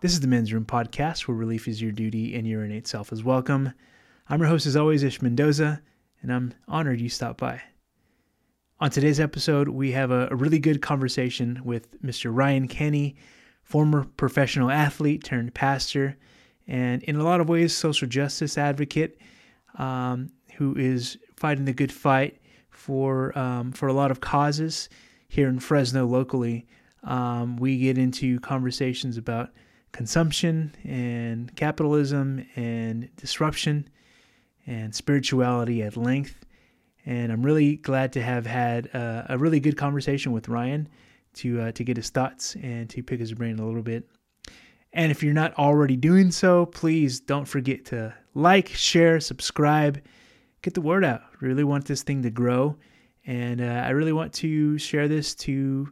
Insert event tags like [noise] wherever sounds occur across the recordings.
This is the Mends Room podcast where relief is your duty and your innate self is welcome. I'm your host, as always, Ish Mendoza, and I'm honored you stopped by. On today's episode, we have a, really good conversation with Mr. Ryan Kenny, former professional athlete turned pastor, and in a lot of ways, social justice advocate um, who is fighting the good fight for um, for a lot of causes here in Fresno locally. Um, we get into conversations about consumption and capitalism and disruption and spirituality at length. And I'm really glad to have had uh, a really good conversation with Ryan to uh, to get his thoughts and to pick his brain a little bit. And if you're not already doing so, please don't forget to like, share, subscribe, get the word out. Really want this thing to grow, and uh, I really want to share this to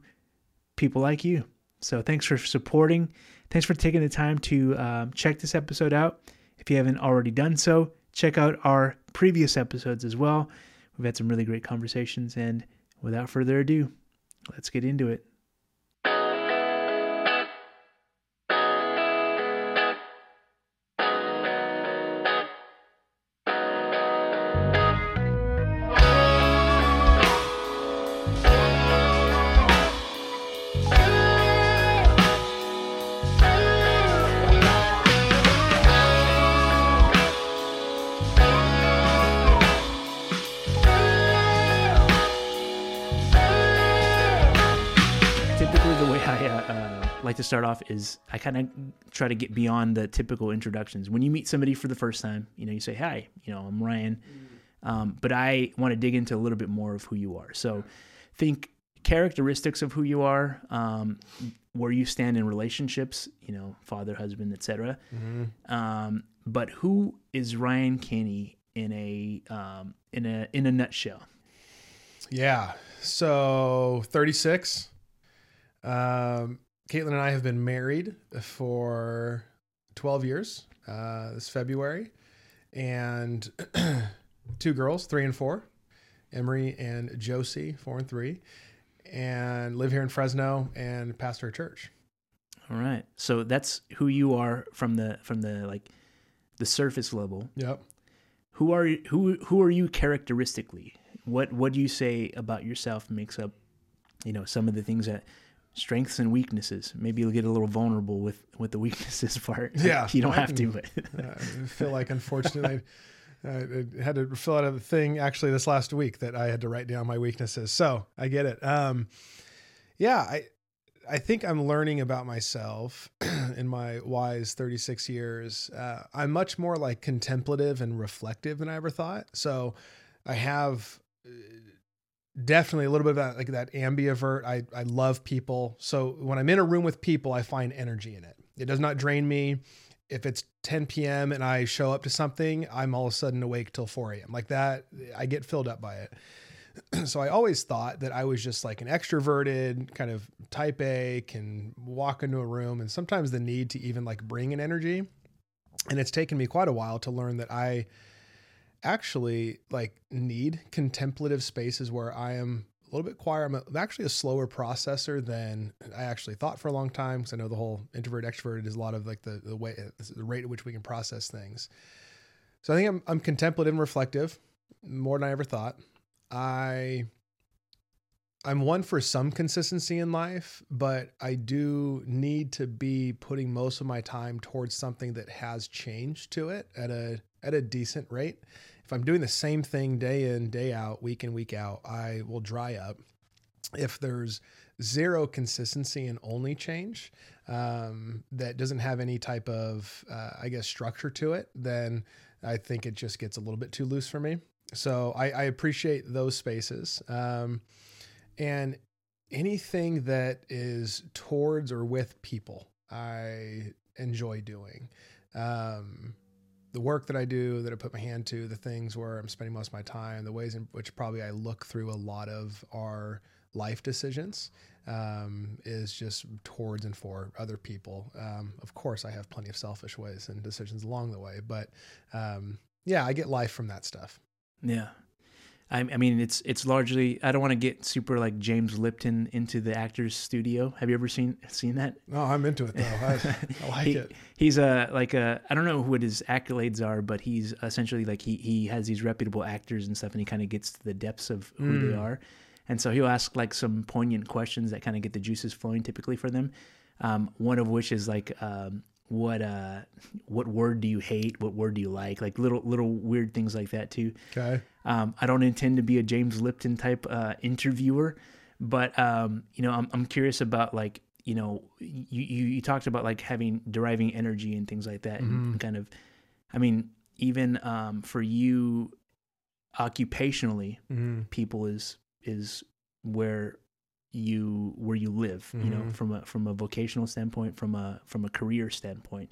people like you. So thanks for supporting. Thanks for taking the time to um, check this episode out. If you haven't already done so, check out our previous episodes as well. We've had some really great conversations, and without further ado, let's get into it. Start off is I kind of try to get beyond the typical introductions. When you meet somebody for the first time, you know, you say, "Hi, you know, I'm Ryan," um, but I want to dig into a little bit more of who you are. So, think characteristics of who you are, um, where you stand in relationships, you know, father, husband, etc. Um, but who is Ryan Kenny in a um, in a in a nutshell? Yeah. So 36. Um, Caitlin and I have been married for 12 years uh, this February, and [clears throat] two girls, three and four, Emery and Josie, four and three, and live here in Fresno and pastor a church. All right. So that's who you are from the from the like the surface level. Yep. Who are you, who who are you characteristically? What what do you say about yourself makes up, you know, some of the things that strengths and weaknesses. Maybe you'll get a little vulnerable with with the [laughs] weaknesses part. [laughs] Yeah, you don't I have to, but Uh, [laughs] I feel like, unfortunately, I, I had to fill out a thing actually this last week that I had to write down my weaknesses. So I get it. Um, yeah, I I think I'm learning about myself [clears throat] in my wise 36 years. Uh, I'm much more like contemplative and reflective than I ever thought. So I have uh, definitely a little bit of that like that ambivert. I I love people. So when I'm in a room with people, I find energy in it. It does not drain me. If it's 10 p.m. and I show up to something, I'm all of a sudden awake till 4 a.m. Like that, I get filled up by it. [clears throat] so I always thought that I was just like an extroverted kind of type A, can walk into a room, and sometimes the need to even like bring an energy. And it's taken me quite a while to learn that I actually like need contemplative spaces where I am a little bit quieter. I'm, a, I'm actually a slower processor than I actually thought for a long time. Because I know the whole introvert extrovert is a lot of like the the way the rate at which we can process things. So I think I'm I'm contemplative and reflective more than I ever thought. I I'm one for some consistency in life, but I do need to be putting most of my time towards something that has change to it at a at a decent rate. If I'm doing the same thing day in, day out, week in, week out, I will dry up. If there's zero consistency and only change um, that doesn't have any type of, uh, I guess, structure to it, then I think it just gets a little bit too loose for me. So I, I appreciate those spaces. Um, and anything that is towards or with people, I enjoy doing. Um, the work that I do, that I put my hand to, the things where I'm spending most of my time, the ways in which probably I look through a lot of our life decisions um, is just towards and for other people. Um, of course, I have plenty of selfish ways and decisions along the way, but um, yeah, I get life from that stuff. Yeah. I, I mean, it's it's largely. I don't want to get super like James Lipton into the actor's studio. Have you ever seen seen that? No, I'm into it though. I, I like he, it. He's a like a I don't know what his accolades are, but he's essentially like he he has these reputable actors and stuff, and he kind of gets to the depths of who they Mm. are, and so he'll ask like some poignant questions that kind of get the juices flowing typically for them. Um, one of which is like, um, what uh, what word do you hate? What word do you like? Like little little weird things like that too. Okay. Um, I don't intend to be a James Lipton type uh, interviewer, but um, you know, I'm I'm curious about like you know, you, you you talked about like having deriving energy and things like that, and, Mhm. and kind of, I mean, even um, for you, occupationally, hmm people is is where you where you live you know Mhm. from a from a vocational standpoint from a from a career standpoint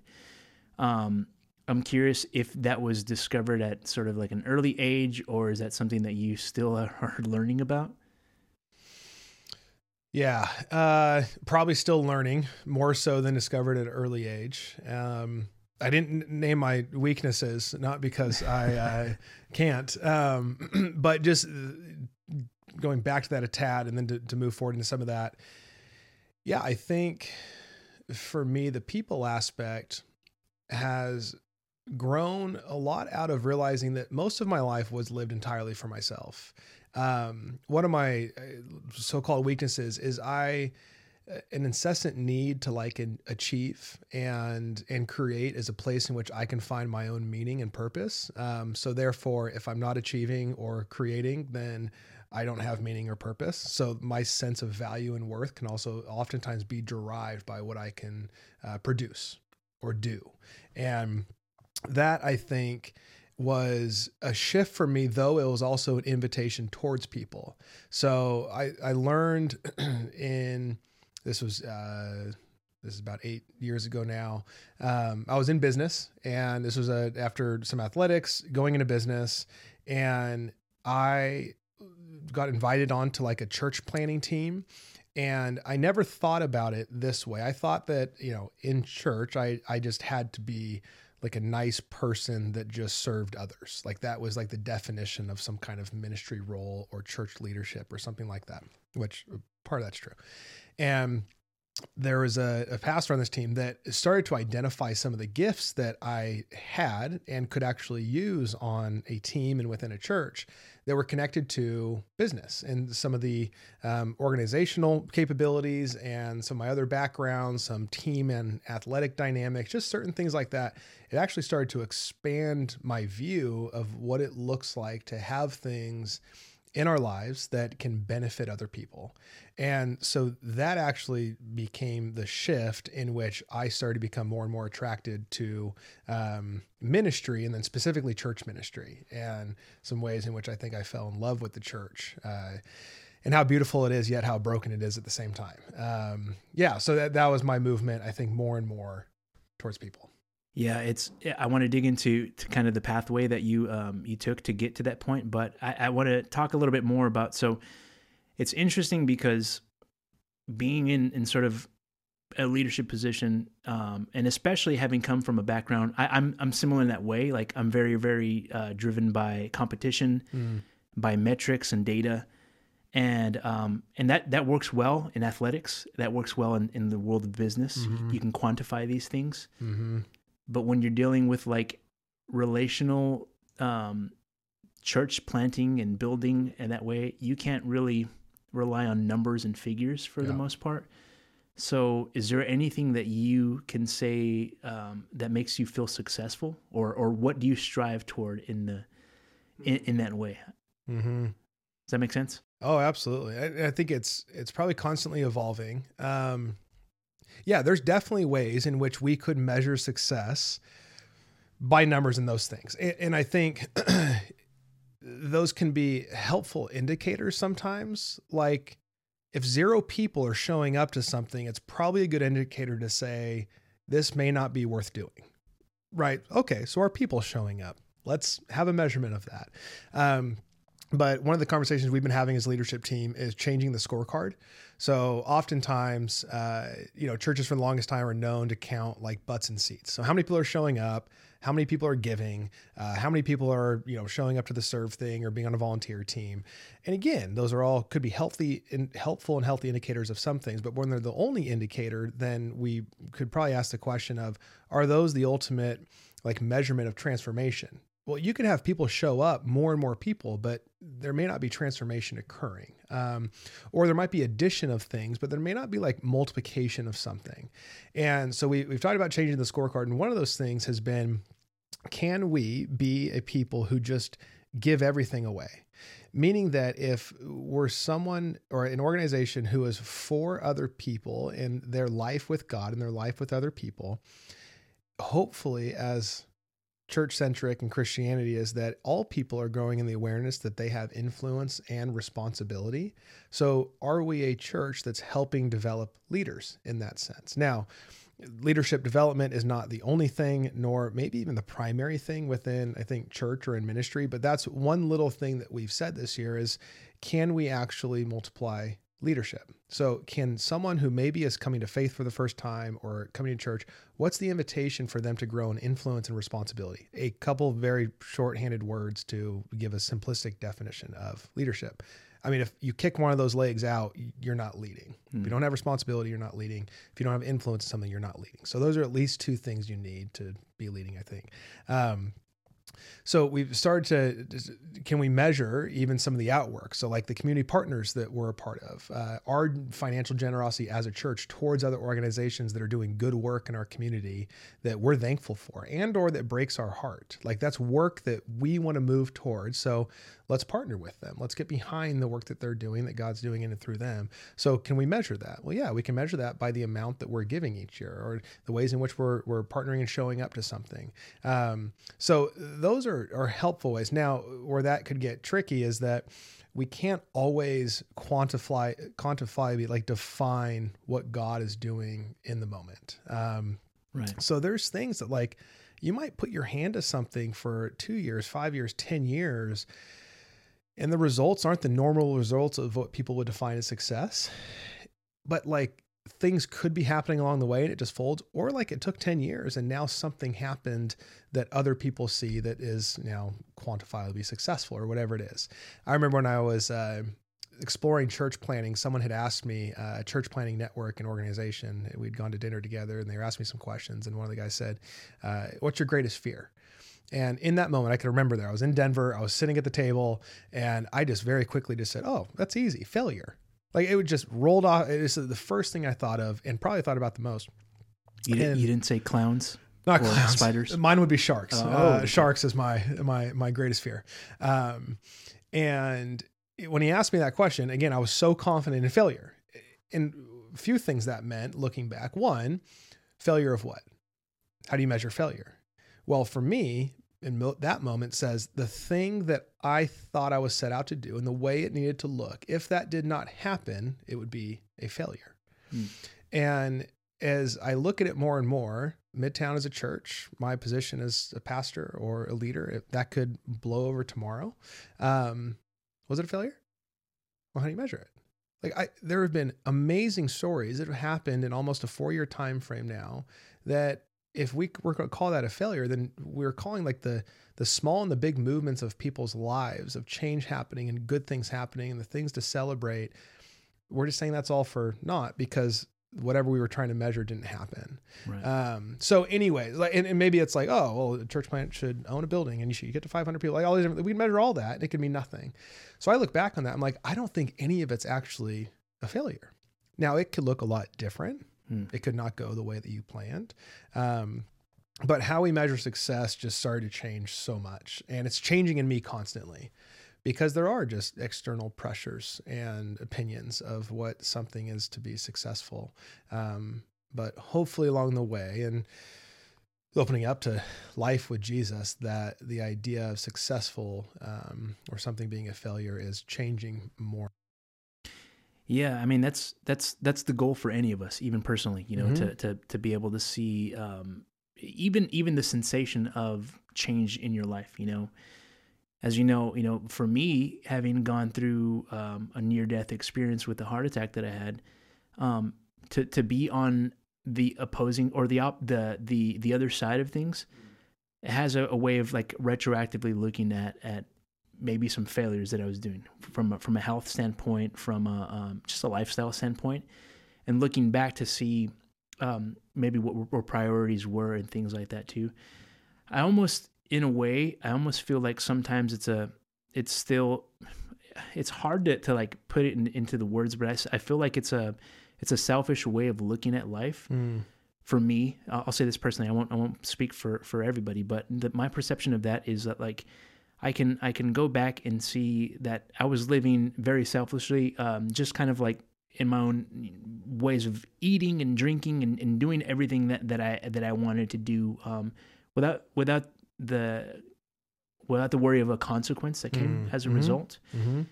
um i'm curious if that was discovered at sort of like an early age or is that something that you still [laughs] are learning about Yeah, uh, probably still learning more so than discovered at an early age. Um, I didn't name my weaknesses, not because I uh, [laughs] can't, um, [clears throat] but just going back to that a tad and then to, to move forward into some of that. Yeah, I think for me, the people aspect has grown a lot out of realizing that most of my life was lived entirely for myself um, one of my uh, so-called weaknesses is I uh, an incessant need to like an, achieve and and create is a place in which I can find my own meaning and purpose. Um, so therefore, if I'm not achieving or creating, then I don't have meaning or purpose. So my sense of value and worth can also oftentimes be derived by what I can uh, produce or do, and that I think was a shift for me, though it was also an invitation towards people. So I, I learned [clears throat] in this was uh, this is about eight years ago now. Um, I was in business, and this was a, after some athletics, going into business, and I got invited on to like a church planning team. And I never thought about it this way. I thought that, you know, in church, I, I just had to be like a nice person that just served others. Like that was like the definition of some kind of ministry role or church leadership or something like that, which uh, part of that's true. And there was a, a pastor on this team that started to identify some of the gifts that I had and could actually use on a team and within a church that were connected to business and some of the um, organizational capabilities and some of my other backgrounds, some team and athletic dynamics, just certain things like that. It actually started to expand my view of what it looks like to have things in our lives that can benefit other people. And so that actually became the shift in which I started to become more and more attracted to um, ministry and then specifically church ministry and some ways in which I think I fell in love with the church. Uh, and how beautiful it is, yet how broken it is at the same time. Um, yeah, so that, that was my movement, I think, more and more towards people. Yeah, it's. I want to dig into to kind of the pathway that you um, you took to get to that point, but I, I want to talk a little bit more about. So, it's interesting because being in in sort of a leadership position, um, and especially having come from a background, I, I'm I'm similar in that way. Like I'm very very uh, driven by competition, Mm. by metrics and data, and um, and that that works well in athletics. That works well in in the world of business. Mhm. You can quantify these things Mm-hmm. But when you're dealing with like relational um, church planting and building and that way you can't really rely on numbers and figures for the most part so is there anything that you can say um, that makes you feel successful or or what do you strive toward in the in, in that way Mm-hmm. does that make sense Oh, absolutely. I, I think it's it's probably constantly evolving. Um, yeah, there's definitely ways in which we could measure success by numbers and those things, and, and I think [clears throat] those can be helpful indicators sometimes. Like if zero people are showing up to something, it's probably a good indicator to say this may not be worth doing. Right? Okay, so are people showing up? Let's have a measurement of that. Um, but one of the conversations we've been having as leadership team is changing the scorecard. So oftentimes, uh, you know, churches for the longest time are known to count like butts and seats. So how many people are showing up? How many people are giving? Uh, how many people are you know showing up to the serve thing or being on a volunteer team? And again, those are all could be healthy and helpful and healthy indicators of some things. But when they're the only indicator, then we could probably ask the question of: Are those the ultimate like measurement of transformation? Well, you can have people show up, more and more people, but there may not be transformation occurring. Um, or there might be addition of things, but there may not be like multiplication of something. And so we, we've talked about changing the scorecard. And one of those things has been can we be a people who just give everything away? Meaning that if we're someone or an organization who is for other people in their life with God and their life with other people, hopefully, as church centric and Christianity is that all people are growing in the awareness that they have influence and responsibility. So, are we a church that's helping develop leaders in that sense? Now, leadership development is not the only thing, nor maybe even the primary thing within, I think, church or in ministry, but that's one little thing that we've said this year is can we actually multiply leadership. So, can someone who maybe is coming to faith for the first time or coming to church, what's the invitation for them to grow in influence and responsibility? A couple very short-handed words to give a simplistic definition of leadership. I mean, if you kick one of those legs out, you're not leading. Mm. If you hmm. don't have responsibility, you're not leading. If you don't have influence in something, you're not leading. So those are at least two things you need to be leading, I think. Um, so we've started to can we measure even some of the outwork? So like the community partners that we're a part of, uh, our financial generosity as a church towards other organizations that are doing good work in our community that we're thankful for, and or that breaks our heart. Like that's work that we want to move towards. So let's partner with them. Let's get behind the work that they're doing, that God's doing in and through them. So can we measure that? Well, yeah, we can measure that by the amount that we're giving each year or the ways in which we're, we're partnering and showing up to something. Um, so those are, are helpful ways. Now, where that could get tricky is that we can't always quantify, quantify, like define what God is doing in the moment. Um, right. So there's things that like, you might put your hand to something for two years, five years, 10 years, and the results aren't the normal results of what people would define as success but like things could be happening along the way and it just folds or like it took 10 years and now something happened that other people see that is now quantifiably successful or whatever it is i remember when i was uh, exploring church planting someone had asked me uh, a church planting network and organization we'd gone to dinner together and they were asking me some questions and one of the guys said uh, what's your greatest fear and in that moment, I can remember there. I was in Denver. I was sitting at the table, and I just very quickly just said, "Oh, that's easy. Failure." Like it would just rolled off. It was the first thing I thought of, and probably thought about the most. You, didn't, you didn't say clowns. Not clowns. Spiders. [laughs] Mine would be sharks. Oh, uh, okay. Sharks is my my my greatest fear. Um, and when he asked me that question, again, I was so confident in failure. And a few things that meant, looking back. One, failure of what? How do you measure failure? Well, for me, in that moment says the thing that I thought I was set out to do and the way it needed to look, if that did not happen, it would be a failure. Hmm. And as I look at it more and more, Midtown as a church, my position as a pastor or a leader, that could blow over tomorrow. Um, was it a failure? Well, how do you measure it? Like I, there have been amazing stories that have happened in almost a four-year time frame now that if we were going to call that a failure, then we're calling like the the small and the big movements of people's lives of change happening and good things happening and the things to celebrate. We're just saying that's all for naught because whatever we were trying to measure didn't happen. Right. Um, so, anyways, like, and, and, maybe it's like, oh, well, a church plant should own a building and you should get to 500 people. Like all these, we measure all that, and it can mean nothing. So I look back on that, I'm like, I don't think any of it's actually a failure. Now it could look a lot different. Hmm. It could not go the way that you planned. Um, but how we measure success just started to change so much. And it's changing in me constantly because there are just external pressures and opinions of what something is to be successful. Um, but hopefully along the way and opening up to life with Jesus, that the idea of successful um, or something being a failure is changing more. Yeah, I mean that's that's that's the goal for any of us, even personally. You know, mm-hmm. to to to be able to see um, even even the sensation of change in your life. You know, as you know, you know, for me, having gone through um, a near death experience with the heart attack that I had, um, to to be on the opposing or the op- the the the other side of things, it has a, a way of like retroactively looking at at maybe some failures that I was doing from a, from a health standpoint, from a um, just a lifestyle standpoint, and looking back to see um, maybe what, what priorities were and things like that too. I almost, in a way, I almost feel like sometimes it's a, it's still, it's hard to, to like put it in, into the words, but I, I feel like it's a, it's a selfish way of looking at life. Mm. For me, I'll, I'll say this personally. I won't, I won't speak for for everybody, but the, my perception of that is that like, I can, I can go back and see that I was living very selfishly, um, just kind of like in my own ways of eating and drinking and, and doing everything that, that I that I wanted to do um, without without the without the worry of a consequence that came Mm, as a mhm. result. Mm-hmm.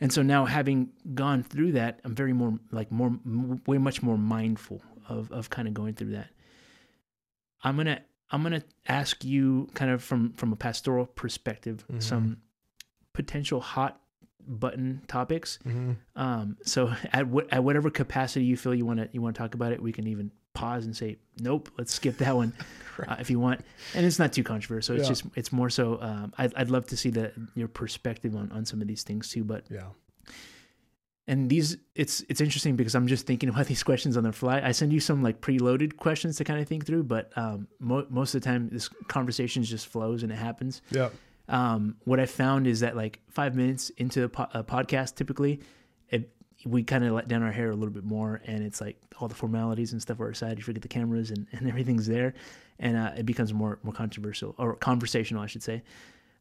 And so now having gone through that, I'm very more like more m- way much more mindful of of kind of going through that. I'm gonna I'm gonna ask you kind of from from a pastoral perspective Mhm. some potential hot button topics Mm-hmm. um, so [laughs] at at whatever capacity you feel you want to you want to talk about it, we can even pause and say, "Nope, let's skip that one," [laughs] uh, if you want. And it's not too controversial. It's Yeah. just it's more so. Um, I'd I'd love to see the your perspective on on some of these things too. But Yeah. And these it's it's interesting because I'm just thinking [laughs] about these questions on the fly. I send you some like preloaded questions to kind of think through, but um, mo- most of the time this conversation just flows and it happens Yeah. um, what I found is that like five minutes into a, po- a podcast, typically, it, we kind of let down our hair a little bit more, and it's like all the formalities and stuff are aside. You forget the cameras and, and [laughs] everything's there, and uh, it becomes more more controversial or conversational, I should say.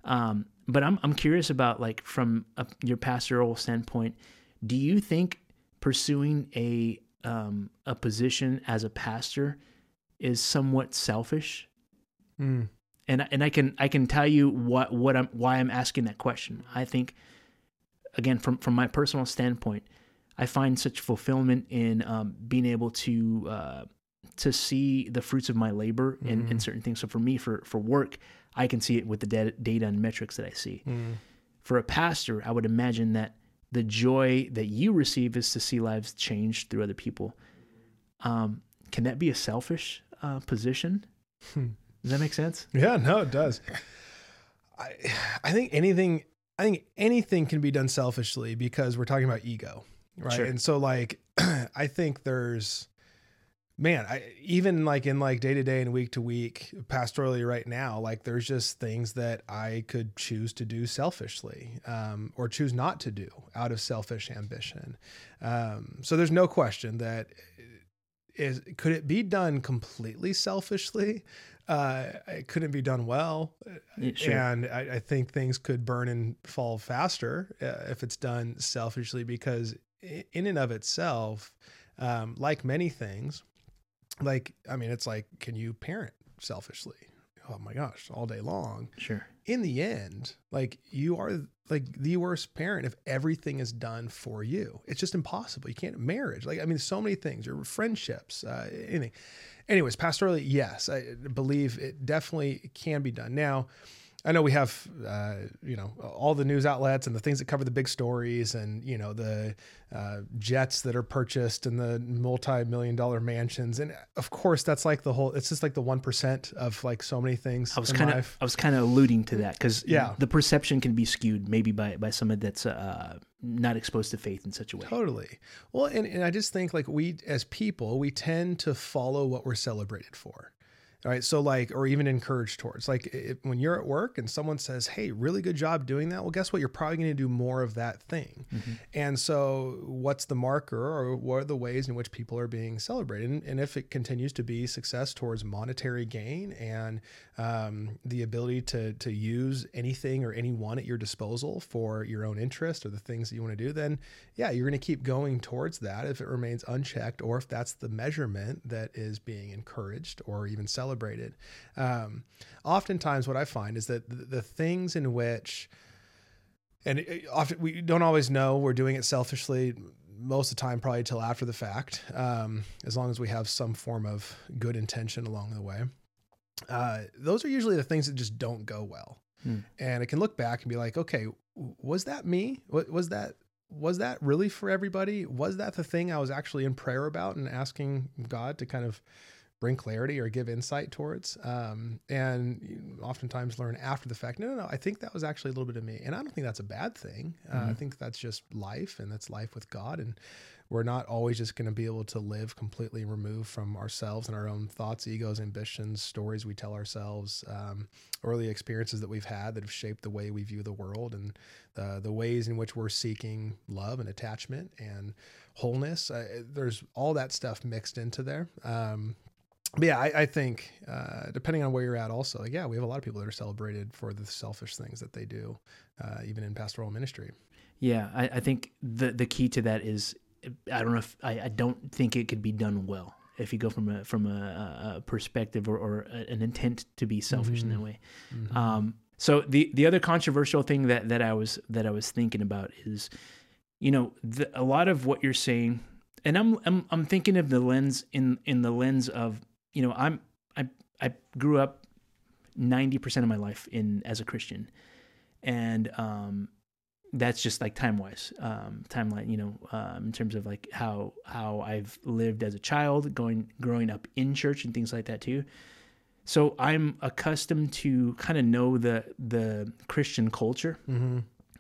Um, but I'm I'm curious about like from a, your pastoral standpoint, do you think pursuing a um, a position as a pastor is somewhat selfish? Mm. and and I can I can tell you what what I'm why I'm asking that question. I think again from from my personal standpoint, I find such fulfillment in um, being able to uh, to see the fruits of my labor in, in Mhm. certain things. So for me, for for work, I can see it with the data, data and metrics that I see. Mm. For a pastor, I would imagine that the joy that you receive is to see lives changed through other people. Um, can that be a selfish uh, position? Hmm. Does that make sense? Yeah, no, it does. I I think anything I think anything can be done selfishly because we're talking about ego, right? Sure. And so like [clears throat] I think there's man, I even like in like day to day and week to week pastorally right now, like there's just things that I could choose to do selfishly um, or choose not to do out of selfish ambition. Um, so there's no question that is could it be done completely selfishly? Uh, it couldn't be done well, sure. and I, I think things could burn and fall faster uh, if it's done selfishly because in and of itself, um, like many things, like I mean, it's like can you parent selfishly? Oh my gosh, all day long Sure. in the end, like you are like the worst parent if everything is done for you. It's just impossible. You can't marriage. Like I mean, so many things. Your friendships, uh, anything. Anyways, pastorally, yes, I believe it definitely can be done. Now, I know we have, uh, you know, all the news outlets and the things that cover the big stories, and you know the uh, jets that are purchased and the multi-million dollar mansions, and of course that's like the whole. It's just like the one percent of like so many things. I was kind of. I was kind of alluding to that because Yeah. the perception can be skewed maybe by by someone that's uh, not exposed to faith in such a way. Totally. Well, and, and I just think like we as people, we tend to follow what we're celebrated for. All right. So, like, or even encouraged towards. Like, if, when you're at work and someone says, Hey, really good job doing that. Well, guess what? You're probably going to do more of that thing. Mm-hmm. And so, what's the marker or what are the ways in which people are being celebrated? And, and if it continues to be success towards monetary gain and um, the ability to, to use anything or anyone at your disposal for your own interest or the things that you want to do, then yeah, you're going to keep going towards that if it remains unchecked or if that's the measurement that is being encouraged or even celebrated. Um, oftentimes, what I find is that the, the things in which and it- often we don't always know we're doing it selfishly most of the time probably till after the fact um, as long as we have some form of good intention along the way uh, those are usually the things that just don't go well Hmm. And it can look back and be like, okay, was that me? Was that was that really for everybody? Was that the thing I was actually in prayer about and asking God to kind of bring clarity or give insight towards? Um, and oftentimes learn after the fact, no, no, no, I think that was actually a little bit of me. And I don't think that's a bad thing. Uh, mm-hmm. I think that's just life and that's life with God. And we're not always just going to be able to live completely removed from ourselves and our own thoughts, egos, ambitions, stories we tell ourselves, um, early experiences that we've had that have shaped the way we view the world and uh, the ways in which we're seeking love and attachment and wholeness. Uh, there's all that stuff mixed into there. Um, but yeah, I, I think uh, depending on where you're at, also, like, yeah, we have a lot of people that are celebrated for the selfish things that they do, uh, even in pastoral ministry. Yeah, I, I, think the the key to that is I don't know if I, I don't think it could be done well if you go from a from a, a perspective or, or, an intent to be selfish mm-hmm. in that mm-hmm. way. Mm-hmm. Um, so the the other controversial thing that that I was that I was thinking about is, you know, the, a lot of what you're saying, and I'm I'm I'm thinking of the lens in in the lens of you know I'm I I grew up ninety percent of my life in as a Christian, and um that's just like time wise um, timeline you know um, in terms of like how how i've lived as a child going growing up in church and things like that too. So i'm accustomed to kind of know the the christian culture. Mm-hmm.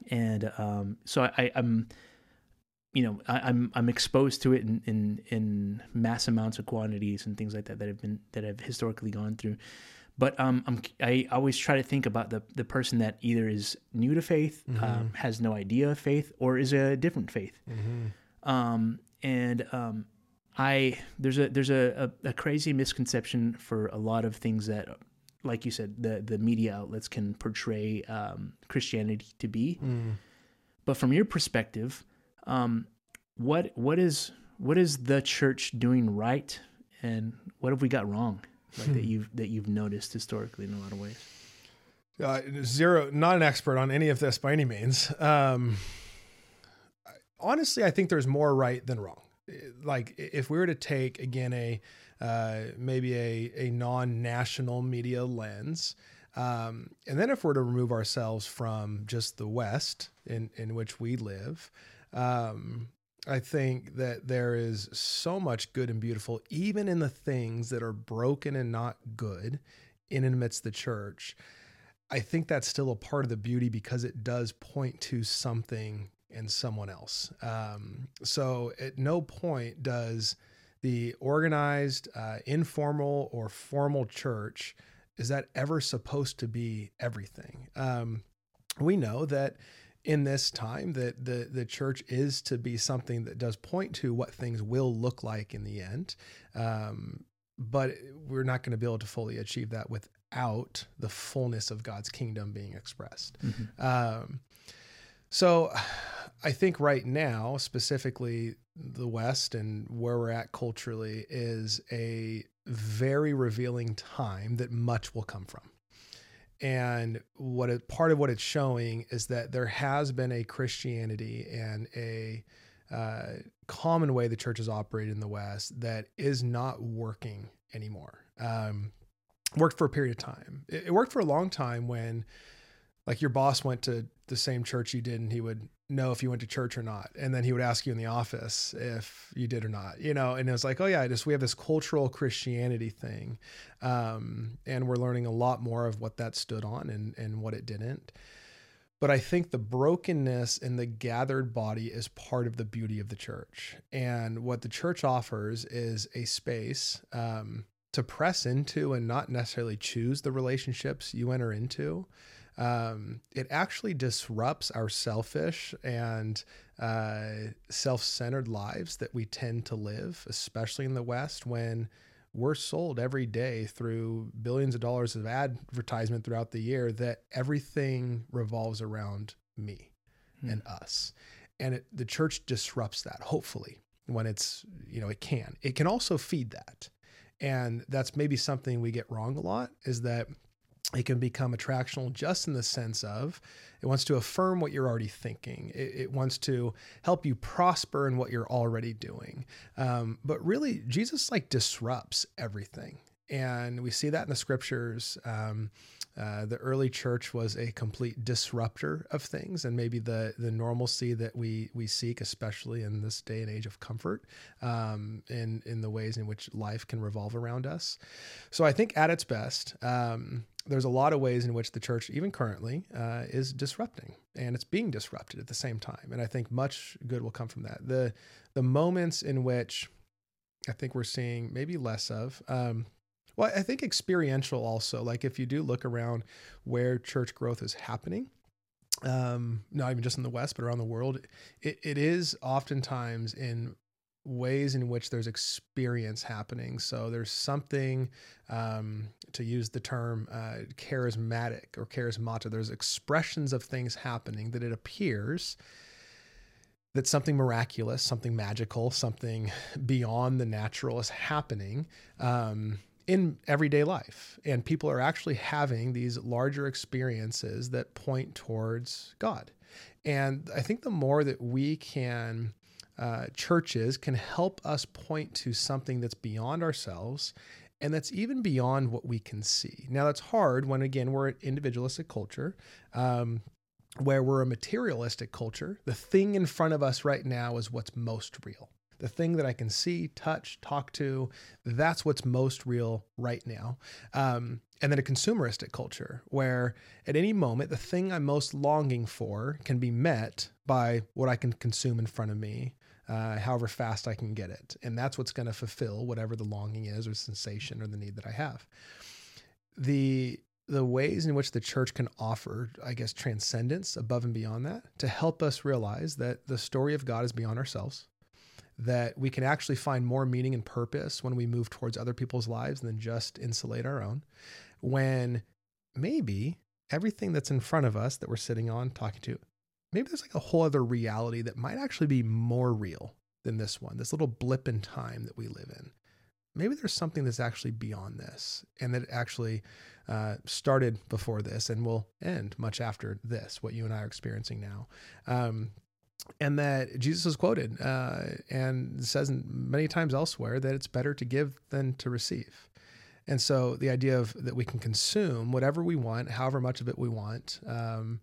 and um, so I, i'm you know I, am I'm, I'm exposed to it in, in in mass amounts of quantities and things like that that have been that have historically gone through but um, I'm, I always try to think about the, the person that either is new to faith, mm-hmm. um, has no idea of faith, or is a different faith. Mm-hmm. Um, and um, I there's a there's a, a, a, crazy misconception for a lot of things that, like you said, the the media outlets can portray um, Christianity to be. Mm. But from your perspective, um, what what is what is the church doing right, and what have we got wrong? like that you've that you've noticed historically in a lot of ways? Uh, zero, not an expert on any of this by any means. Um, honestly, I think there's more right than wrong. Like if we were to take again a uh, maybe a a non-national media lens, um, and then if we're to remove ourselves from just the West in in which we live, um, I think that there is so much good and beautiful, even in the things that are broken and not good in and amidst the church. I think that's still a part of the beauty because it does point to something and someone else. Um, so at no point does the organized, uh, informal, or formal church is that ever supposed to be everything. Um, we know that in this time that the the church is to be something that does point to what things will look like in the end. Um, but we're not going to be able to fully achieve that without the fullness of god's kingdom being expressed. Mm-hmm. um, so i think right now specifically the west and where we're at culturally is a very revealing time that much will come from and what it, part of what it's showing is that there has been a Christianity and a uh, common way the church is operated in the West that is not working anymore. Um, worked for a period of time. It, it worked for a long time when, like, your boss went to the same church you did, and he would know if you went to church or not. And then he would ask you in the office if you did or not, you know, and it was like, oh yeah, just, we have this cultural Christianity thing. Um, and we're learning a lot more of what that stood on and, and what it didn't. But I think the brokenness in the gathered body is part of the beauty of the church. And what the church offers is a space um, to press into and not necessarily choose the relationships you enter into um, it actually disrupts our selfish and uh, self centered lives that we tend to live, especially in the West when we're sold every day through billions of dollars of advertisement throughout the year that everything revolves around me hmm. and us. And it, the church disrupts that, hopefully, when it's, you know, it can. It can also feed that. And that's maybe something we get wrong a lot is that it can become attractional just in the sense of it wants to affirm what you're already thinking. It, it wants to help you prosper in what you're already doing. Um, but really, Jesus like disrupts everything. and we see that in the scriptures. Um, uh, the early church was a complete disruptor of things, and maybe the the normalcy that we we seek, especially in this day and age of comfort, um, in in the ways in which life can revolve around us. So I think at its best, um, there's a lot of ways in which the church, even currently, uh, is disrupting, and it's being disrupted at the same time. And I think much good will come from that. the The moments in which I think we're seeing maybe less of. Um, well, I think experiential also. Like if you do look around where church growth is happening, um, not even just in the West, but around the world, it, it is oftentimes in ways in which there's experience happening. So there's something, um, to use the term uh, charismatic or charismata, there's expressions of things happening that it appears that something miraculous, something magical, something beyond the natural is happening. Um, in everyday life. And people are actually having these larger experiences that point towards God. And I think the more that we can, uh, churches can help us point to something that's beyond ourselves and that's even beyond what we can see. Now, that's hard when, again, we're an individualistic culture. Um, where we're a materialistic culture, the thing in front of us right now is what's most real the thing that I can see, touch, talk to, that's what's most real right now. Um, and then a consumeristic culture where at any moment, the thing I'm most longing for can be met by what I can consume in front of me. Uh, however fast I can get it. And that's what's going to fulfill whatever the longing is or sensation or the need that I have. The the ways in which the church can offer, I guess, transcendence above and beyond that to help us realize that the story of God is beyond ourselves that we can actually find more meaning and purpose when we move towards other people's lives than just insulate our own. When maybe everything that's in front of us that we're sitting on talking to, maybe there's like a whole other reality that might actually be more real than this one, this little blip in time that we live in. Maybe there's something that's actually beyond this and that actually uh, started before this and will end much after this, what you and I are experiencing now. Um, and that Jesus is quoted uh, and says many times elsewhere that it's better to give than to receive. And so the idea of that we can consume whatever we want, however much of it we want, um,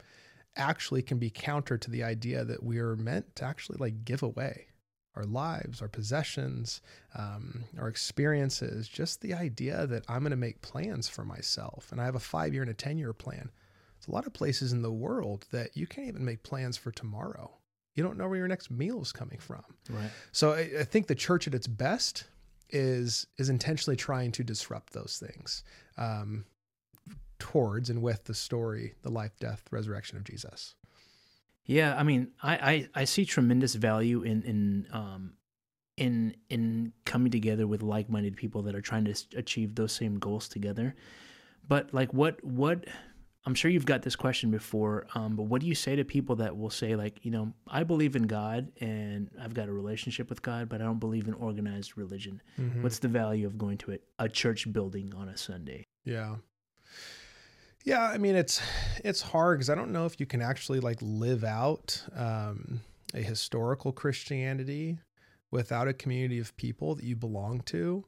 actually can be counter to the idea that we are meant to actually like give away our lives, our possessions, um, our experiences. Just the idea that I'm going to make plans for myself, and I have a five year and a ten year plan. There's a lot of places in the world that you can't even make plans for tomorrow you don't know where your next meal is coming from. Right. So I, I think the church at its best is is intentionally trying to disrupt those things um, towards and with the story, the life, death, resurrection of Jesus. Yeah, I mean, I I, I see tremendous value in in um, in in coming together with like-minded people that are trying to achieve those same goals together. But like, what what I'm sure you've got this question before, um, but what do you say to people that will say, like, you know, I believe in God and I've got a relationship with God, but I don't believe in organized religion? Mm-hmm. What's the value of going to a, a church building on a Sunday? Yeah. Yeah, I mean it's it's hard because I don't know if you can actually like live out um, a historical Christianity without a community of people that you belong to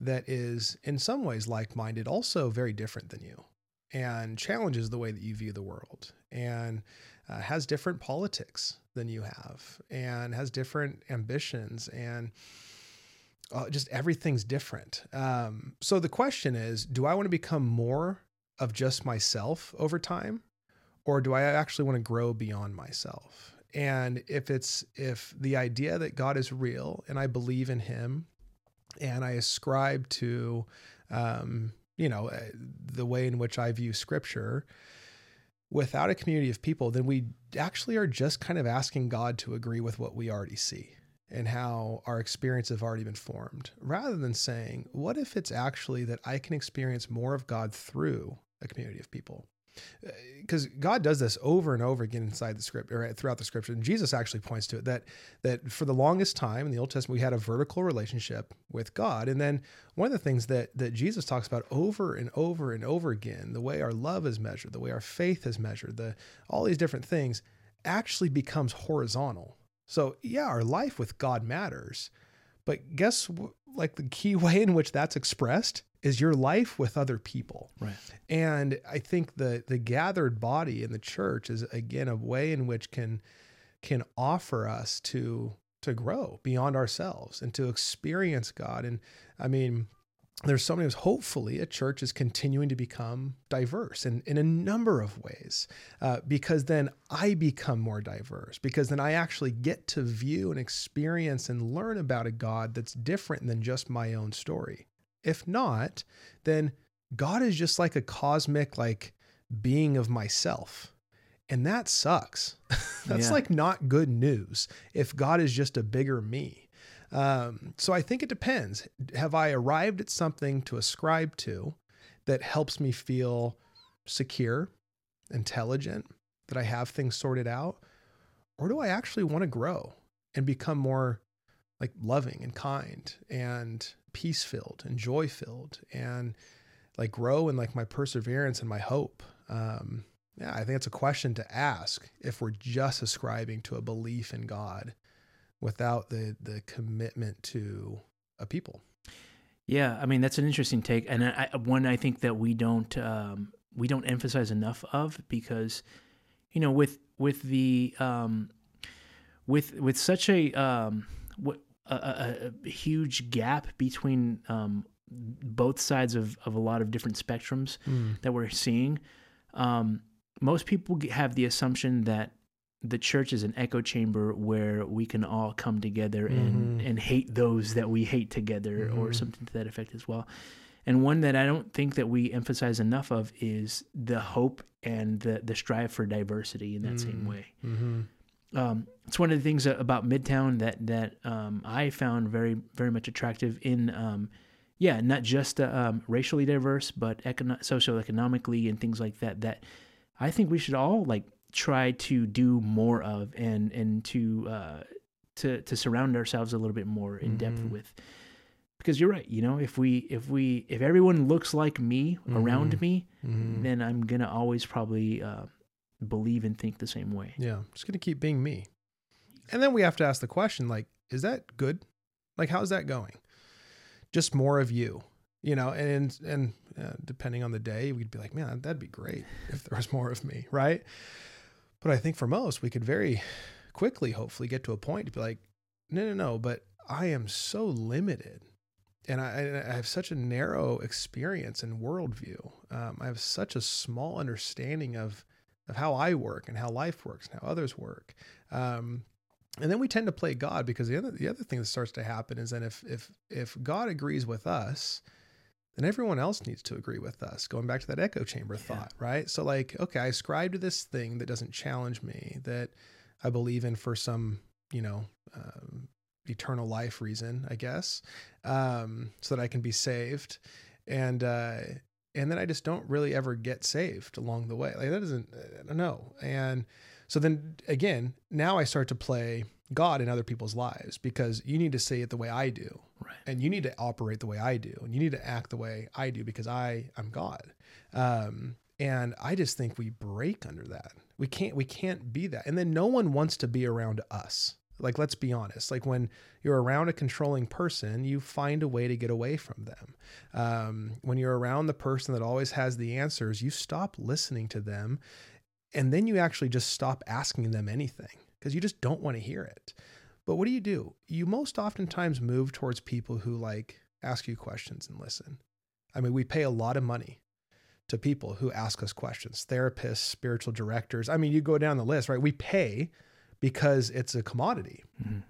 that is in some ways like-minded, also very different than you and challenges the way that you view the world and uh, has different politics than you have and has different ambitions and uh, just everything's different. Um, so the question is do I want to become more of just myself over time or do I actually want to grow beyond myself? And if it's if the idea that God is real and I believe in him and I ascribe to um, you know, uh, the way in which I view scripture, without a community of people, then we actually are just kind of asking God to agree with what we already see and how our experience have already been formed, rather than saying, what if it's actually that I can experience more of God through a community of people? Uh, because God does this over and over again inside the script or uh, throughout the scripture. And Jesus actually points to it that that for the longest time in the Old Testament we had a vertical relationship with God. And then one of the things that that Jesus talks about over and over and over again, the way our love is measured, the way our faith is measured, the all these different things actually becomes horizontal. So yeah, our life with God matters. But guess like the key [laughs] way in which that's expressed is your life with other people. Right. And I think the the gathered body in the church is again a way in which can can offer us to to grow beyond ourselves and to experience God. And I mean, there's so many ways. Hopefully, a church is continuing to become diverse in, in a number of ways uh, because then I become more diverse, because then I actually get to view and experience and learn about a God that's different than just my own story. If not, then God is just like a cosmic, like being of myself. And that sucks. [laughs] That's Yeah. like not good news if God is just a bigger me. Um, so I think it depends. Have I arrived at something to ascribe to that helps me feel secure, intelligent, that I have things sorted out? Or do I actually want to grow and become more like loving and kind and peace filled and joy filled and like grow in like my perseverance and my hope? Um, yeah, I think it's a question to ask if we're just ascribing to a belief in God without the the commitment to a people. Yeah, I mean that's an interesting take, and I, one I think that we don't um, we don't emphasize enough of because you know with with the um, with with such a um, what a, a, a huge gap between um, both sides of, of a lot of different spectrums that we're seeing. Um, most people have the assumption that the church is an echo chamber where we can all come together and, Mhm. and hate those that we hate together or Mhm. something to that effect as well. And one that I don't think that we emphasize enough of is the hope and the, the strive for diversity in that same Mm. way Mm-hmm. um, it's one of the things about Midtown that that um, I found very very much attractive in um, yeah not just uh, um, racially diverse but econo- socioeconomically and things like that that I think we should all like try to do more of and and to uh, to to surround ourselves a little bit more in depth Mhm. with because you're right you know if we if we if everyone looks like me around Mhm. me Mm-hmm. then I'm gonna always probably uh, believe and think the same way Yeah, I'm just gonna keep being me. And then we have to ask the question, like, is that good? Like, how's that going? Just more of you, you know. And and uh, depending on the day, we'd be like, man, that'd be great if there was more of me, right? But I think for most, we could very quickly, hopefully, get to a point to be like, no, no, no. But I am so limited, and I, I have such a narrow experience and worldview. Um, I have such a small understanding of of how I work and how life works and how others work. Um, and then we tend to play God because the other the other thing that starts to happen is that if if if God agrees with us, then everyone else needs to agree with us. Going back to that echo chamber thought, right? So like, okay, I ascribe to this thing that doesn't challenge me, that I believe in for some, you know, um, eternal life reason, I guess, um, so that I can be saved, and uh, and then I just don't really ever get saved along the way. Like that doesn't, I don't know. And so then again, now I start to play God in other people's lives because you need to say it the way I do, Right. and you need to operate the way I do, and you need to act the way I do because I I'm God. Um, and I just think we break under that. We can't we can't be that. And then no one wants to be around us. Like let's be honest. Like when you're around a controlling person, you find a way to get away from them. Um, when you're around the person that always has the answers, you stop listening to them, and then you actually just stop asking them anything because you just don't want to hear it. But what do you do? You most oftentimes move towards people who like ask you questions and listen. I mean, we pay a lot of money to people who ask us questions, therapists, spiritual directors. I mean, you go down the list, right? We pay because it's a commodity. Mhm.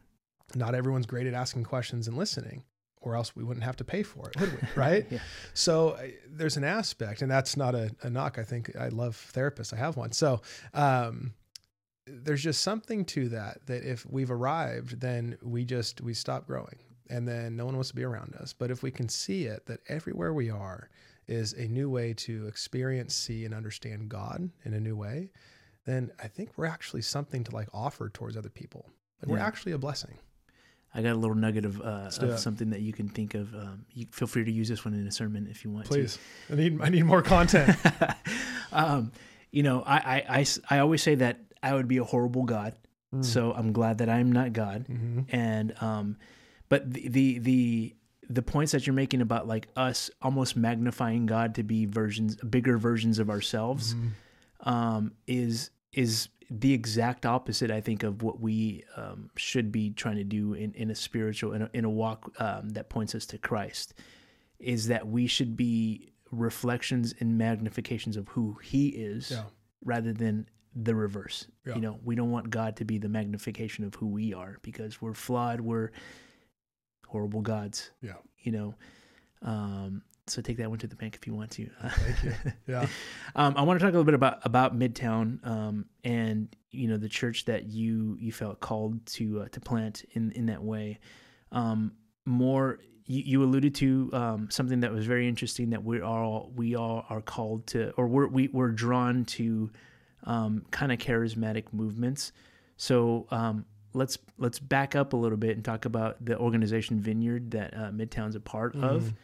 Not everyone's great at asking questions and listening, or else we wouldn't have to pay for it, would we? [laughs] Right? Yeah. So uh, there's an aspect, and that's not a, a knock. I think I love therapists. I have one. So um, there's just something to that. That if we've arrived, then we just we stop growing, and then no one wants to be around us. But if we can see it, that everywhere we are is a new way to experience, see, and understand God in a new way, then I think we're actually something to like offer towards other people. Like we're actually a blessing. I got a little nugget of, uh, of something that you can think of. Um, you feel free to use this one in a sermon if you want Please, I need I need more content. to. [laughs] um, you know, I always say that I would be a horrible God. Mm. So I'm glad that I'm not God. Mhm. And um, but the the the the points that you're making about like us almost magnifying God to be versions, bigger versions of ourselves, Mm-hmm. um, is is the exact opposite, I think, of what we um, should be trying to do in, in a spiritual in a, in a walk um, that points us to Christ. Is that we should be reflections and magnifications of who He is, Yeah. rather than the reverse. Yeah. You know, we don't want God to be the magnification of who we are because we're flawed, we're horrible gods. Yeah. You know, um, so take that one to the bank if you want to. Thank you. [laughs] Yeah. um, I want to talk a little bit about about Midtown um, and you know the church that you you felt called to uh, to plant in in that way. Um, more, you, you alluded to um, something that was very interesting that we are all we all are called to, or we're we, we're drawn to um, kind of charismatic movements. So um, let's let's back up a little bit and talk about the organization Vineyard that uh, Midtown's a part of Mhm.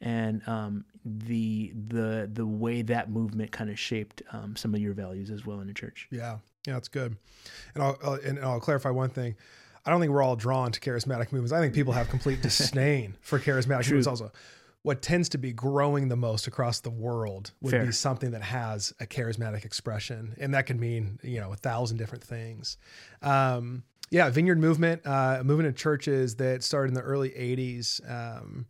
and um, the the the way that movement kind of shaped um, some of your values as well in the church. Yeah, yeah, it's good. And I'll, I'll and I'll clarify one thing. I don't think we're all drawn to charismatic movements. I think people have complete disdain [laughs] for charismatic True. movements. Also, what tends to be growing the most across the world would Fair. be something that has a charismatic expression, and that could mean you know a thousand different things. Um, yeah, Vineyard movement, uh, a movement of churches that started in the early '80s. Um,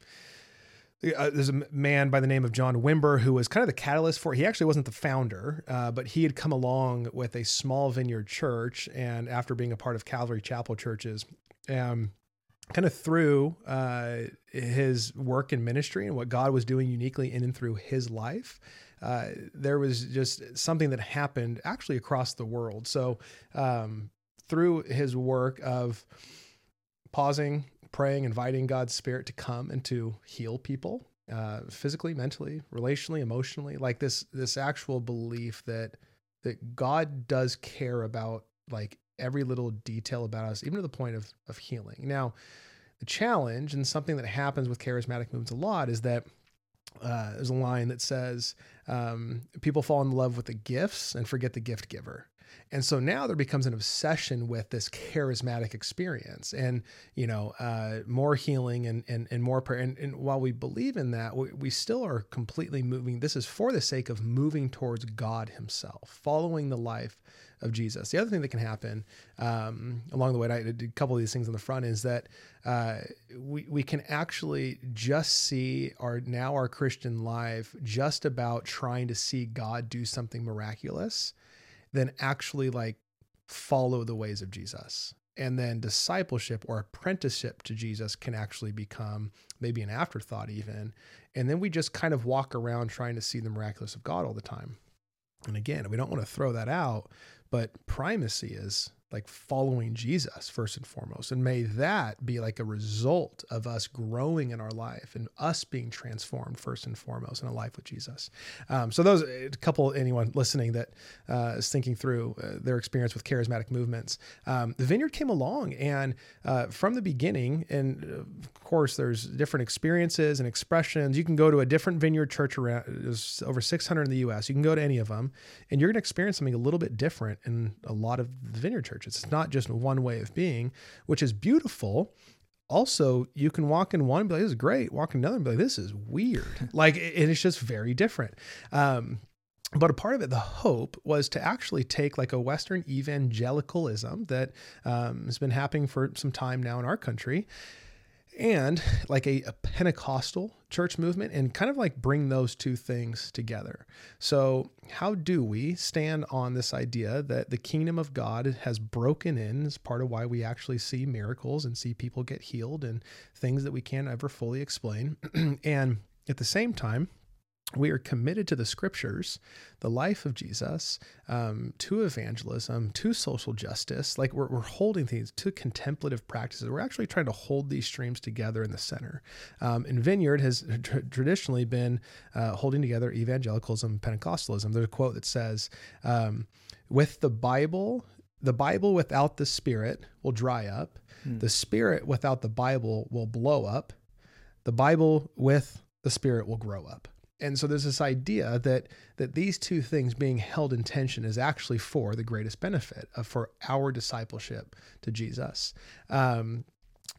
uh, there's a man by the name of John Wimber who was kind of the catalyst for. it. He actually wasn't the founder, uh, but he had come along with a small vineyard church, and after being a part of Calvary Chapel churches, um, kind of through uh, his work in ministry and what God was doing uniquely in and through his life. Uh, there was just something that happened actually across the world. So, um, through his work of pausing, praying, inviting God's Spirit to come and to heal people, uh, physically, mentally, relationally, emotionally, like this this actual belief that that God does care about like every little detail about us, even to the point of of healing. Now, challenge and something that happens with charismatic movements a lot is that uh, there's a line that says um, people fall in love with the gifts and forget the gift giver. And so now there becomes an obsession with this charismatic experience and, you know, uh, more healing and, and, and more prayer. And, and while we believe in that, we, we still are completely moving. This is for the sake of moving towards God Himself, following the life of Jesus. The other thing that can happen um, along the way, I did a couple of these things on the front, is that uh, we, we can actually just see our now our Christian life just about trying to see God do something miraculous than actually like follow the ways of Jesus. And then discipleship or apprenticeship to Jesus can actually become maybe an afterthought, even. And then we just kind of walk around trying to see the miraculous of God all the time. And again, we don't want to throw that out, but primacy is like following Jesus first and foremost. And may that be like a result of us growing in our life and us being transformed first and foremost in a life with Jesus. Um, so those a couple anyone listening that uh, is thinking through uh, their experience with charismatic movements, um, the Vineyard came along and uh, from the beginning, and of course there's different experiences and expressions. You can go to a different Vineyard church around. There's over 600 in the U.S. You can go to any of them, and you're going to experience something a little bit different in a lot of the Vineyard churches. It's not just one way of being, which is beautiful. Also, you can walk in one and be like, this is great. Walk in another and be like, this is weird. [laughs] like, and it's just very different. Um, but a part of it, the hope was to actually take like a Western evangelicalism that um, has been happening for some time now in our country and like a, a, Pentecostal church movement and kind of like bring those two things together. So, how do we stand on this idea that the kingdom of God has broken in as part of why we actually see miracles and see people get healed and things that we can't ever fully explain? [clears throat] and at the same time, we are committed to the scriptures, the life of Jesus, um, to evangelism, to social justice. Like we're, we're holding things to contemplative practices. We're actually trying to hold these streams together in the center. Um, and Vineyard has tr- traditionally been uh, holding together evangelicalism and Pentecostalism. There's a quote that says, um, with the Bible, the Bible without the Spirit will dry up. Hmm. The Spirit without the Bible will blow up. The Bible with the Spirit will grow up and so there's this idea that that these two things being held in tension is actually for the greatest benefit of for our discipleship to Jesus. Um,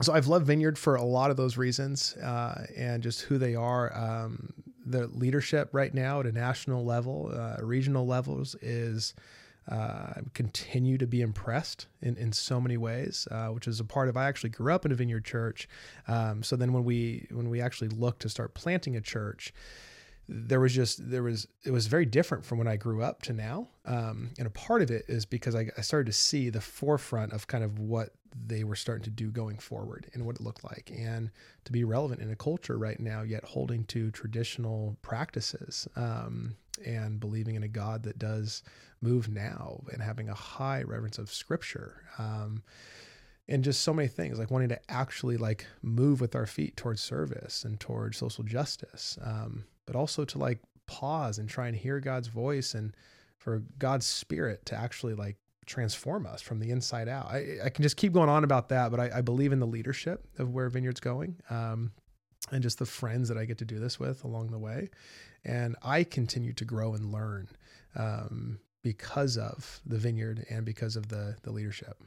so I've loved Vineyard for a lot of those reasons uh, and just who they are. Um, the leadership right now at a national level, uh, regional levels is uh, continue to be impressed in, in so many ways, uh, which is a part of. I actually grew up in a Vineyard church, um, so then when we when we actually looked to start planting a church, there was just there was it was very different from when I grew up to now, um, and a part of it is because I, I started to see the forefront of kind of what they were starting to do going forward and what it looked like, and to be relevant in a culture right now, yet holding to traditional practices um, and believing in a God that does move now and having a high reverence of Scripture. Um, and just so many things like wanting to actually like move with our feet towards service and towards social justice um, but also to like pause and try and hear God's voice and for God's spirit to actually like transform us from the inside out. I, I can just keep going on about that, but I, I believe in the leadership of where Vineyard's going um, and just the friends that I get to do this with along the way. And I continue to grow and learn um, because of the Vineyard and because of the the leadership.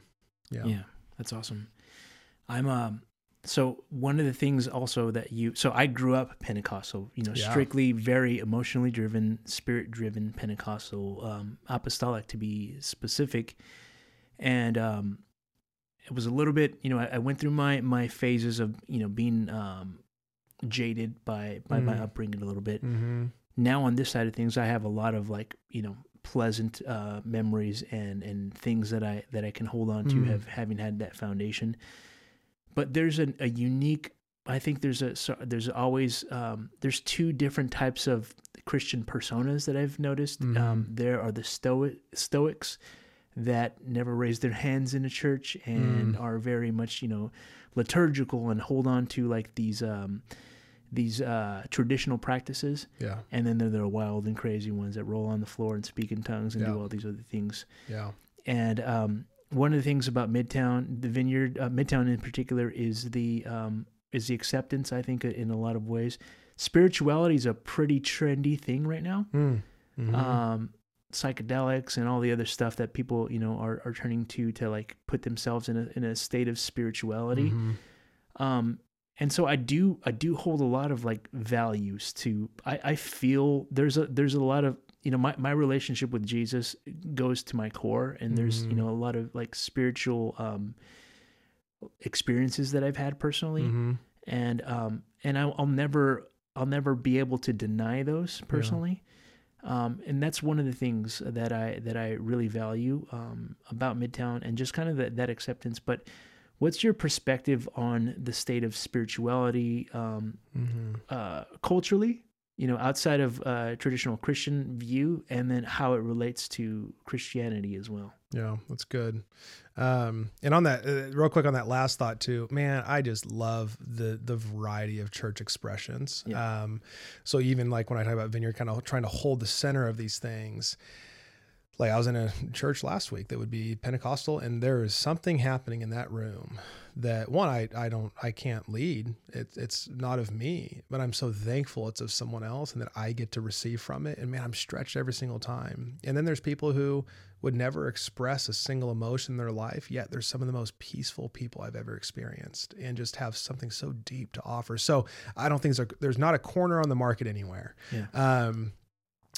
Yeah, yeah, that's awesome. I'm um so one of the things also that you so I grew up Pentecostal, you know, yeah. strictly very emotionally driven, spirit driven Pentecostal, um, apostolic to be specific, and um, it was a little bit, you know, I, I, went through my my phases of you know being um, jaded by by mm. my upbringing a little bit. Mm-hmm. Now on this side of things, I have a lot of like you know pleasant uh, memories and and things that I that I can hold on to mm. have having had that foundation but there's a, a unique I think there's a so there's always um, there's two different types of Christian personas that I've noticed. Mm-hmm. Um, there are the Stoic Stoics that never raise their hands in a church and mm. are very much you know liturgical and hold on to like these um, these uh, traditional practices. Yeah. And then there, there are wild and crazy ones that roll on the floor and speak in tongues and yeah. do all these other things. Yeah. And um, one of the things about Midtown, the Vineyard, uh, Midtown in particular, is the um, is the acceptance. I think in a lot of ways, spirituality is a pretty trendy thing right now. Mm. Mm-hmm. Um, psychedelics and all the other stuff that people you know are, are turning to to like put themselves in a in a state of spirituality. Mm-hmm. Um, and so I do I do hold a lot of like values to I, I feel there's a there's a lot of you know my, my relationship with jesus goes to my core and there's mm-hmm. you know a lot of like spiritual um experiences that i've had personally mm-hmm. and um and I, will never i'll never be able to deny those personally yeah. um and that's one of the things that i that i really value um about midtown and just kind of that, that acceptance but what's your perspective on the state of spirituality um mm-hmm. uh culturally you know, outside of uh, traditional Christian view, and then how it relates to Christianity as well. Yeah, that's good. Um, and on that, uh, real quick on that last thought too, man, I just love the the variety of church expressions. Yeah. Um, so even like when I talk about Vineyard, kind of trying to hold the center of these things. Like I was in a church last week that would be Pentecostal, and there is something happening in that room that one I, I don't I can't lead. It, it's not of me but I'm so thankful it's of someone else and that I get to receive from it. And man I'm stretched every single time. And then there's people who would never express a single emotion in their life yet they're some of the most peaceful people I've ever experienced and just have something so deep to offer. So I don't think there's, a, there's not a corner on the market anywhere. Yeah. um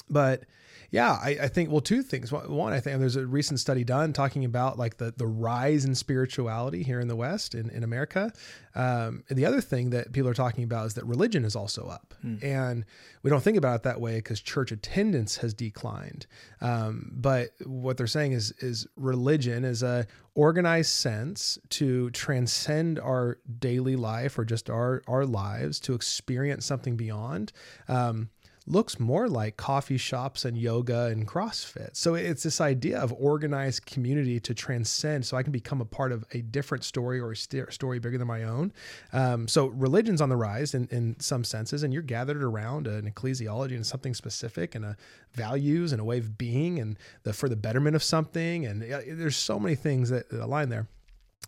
but yeah, I, I, think well, two things. One, I think there's a recent study done talking about like the the rise in spirituality here in the West in in America. Um, and the other thing that people are talking about is that religion is also up, mm. and we don't think about it that way because church attendance has declined. Um, but what they're saying is is religion is a organized sense to transcend our daily life or just our our lives to experience something beyond. Um, looks more like coffee shops and yoga and CrossFit. So it's this idea of organized community to transcend so I can become a part of a different story or a st- story bigger than my own. Um, so religion's on the rise in, in some senses, and you're gathered around an ecclesiology and something specific and a values and a way of being and the for the betterment of something. And uh, there's so many things that, that align there.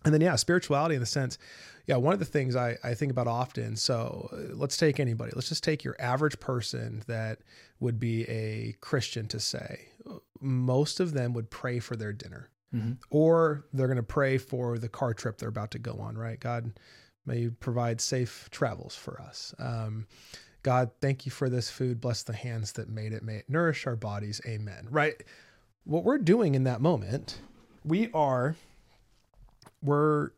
And then, yeah, spirituality in the sense, yeah, one of the things I, I think about often. So uh, let's take anybody. Let's just take your average person that would be a Christian to say. Most of them would pray for their dinner. Mhm. or they're going to pray for the car trip they're about to go on, right? God, may you provide safe travels for us. Um, God, thank you for this food. Bless the hands that made it. May it nourish our bodies. Amen. Right? What we're doing in that moment, we are, we're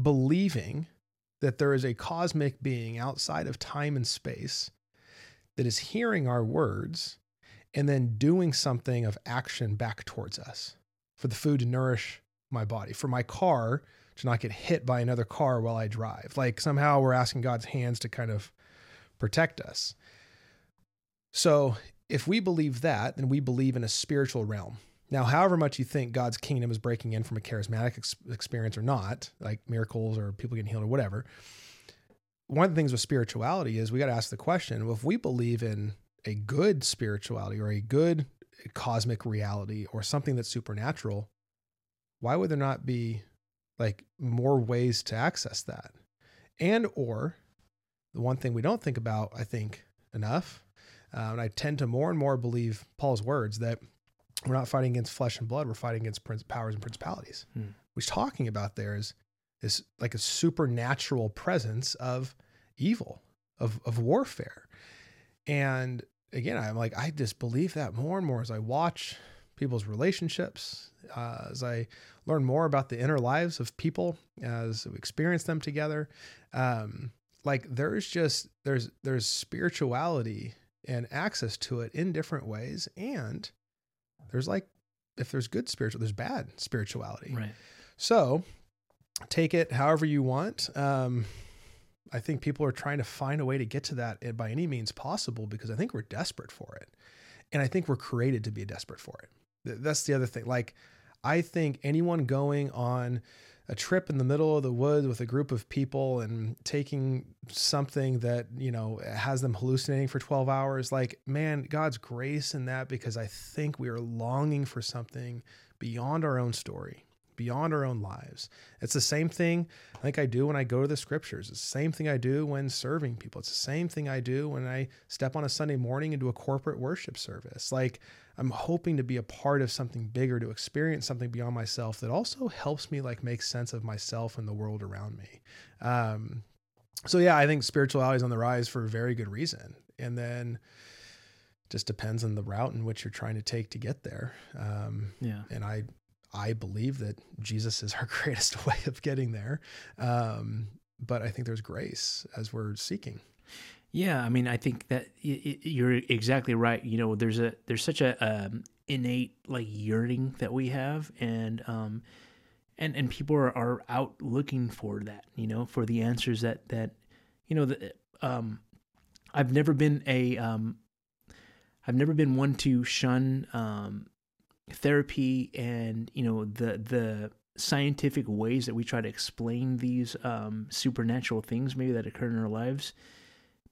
believing that there is a cosmic being outside of time and space that is hearing our words and then doing something of action back towards us for the food to nourish my body, for my car to not get hit by another car while I drive. Like somehow we're asking God's hands to kind of protect us. So if we believe that, then we believe in a spiritual realm. Now, however much you think God's kingdom is breaking in from a charismatic ex- experience or not, like miracles or people getting healed or whatever, one of the things with spirituality is we got to ask the question well, if we believe in a good spirituality or a good cosmic reality or something that's supernatural, why would there not be like more ways to access that? And or the one thing we don't think about, I think, enough, uh, and I tend to more and more believe Paul's words that we're not fighting against flesh and blood, we're fighting against prince, powers and principalities. Hmm. What he's talking about there is is like a supernatural presence of evil, of of warfare. And again, I'm like, I just believe that more and more as I watch people's relationships, uh, as I learn more about the inner lives of people, as we experience them together. Um, like there's just there's there's spirituality and access to it in different ways, and there's like if there's good spiritual, there's bad spirituality. Right. So take it however you want. Um, I think people are trying to find a way to get to that by any means possible because I think we're desperate for it. And I think we're created to be desperate for it. That's the other thing. Like, I think anyone going on a trip in the middle of the woods with a group of people and taking something that, you know, has them hallucinating for 12 hours, like, man, God's grace in that because I think we are longing for something beyond our own story, beyond our own lives. It's the same thing I think I do when I go to the scriptures. It's the same thing I do when serving people. It's the same thing I do when I step on a Sunday morning into a corporate worship service. Like I'm hoping to be a part of something bigger, to experience something beyond myself that also helps me like make sense of myself and the world around me. Um, so yeah, I think spirituality is on the rise for a very good reason. And then just depends on the route in which you're trying to take to get there. Um, Yeah. and I I believe that Jesus is our [laughs] greatest way of getting there. Um, but I think there's grace as we're seeking. Yeah, I mean, I think that you're exactly right. You know, there's a there's such a um, innate like yearning that we have, and um, and and people are, are out looking for that. You know, for the answers that that you know the um, I've never been a um, I've never been one to shun um, therapy and you know the the scientific ways that we try to explain these um, supernatural things maybe that occur in our lives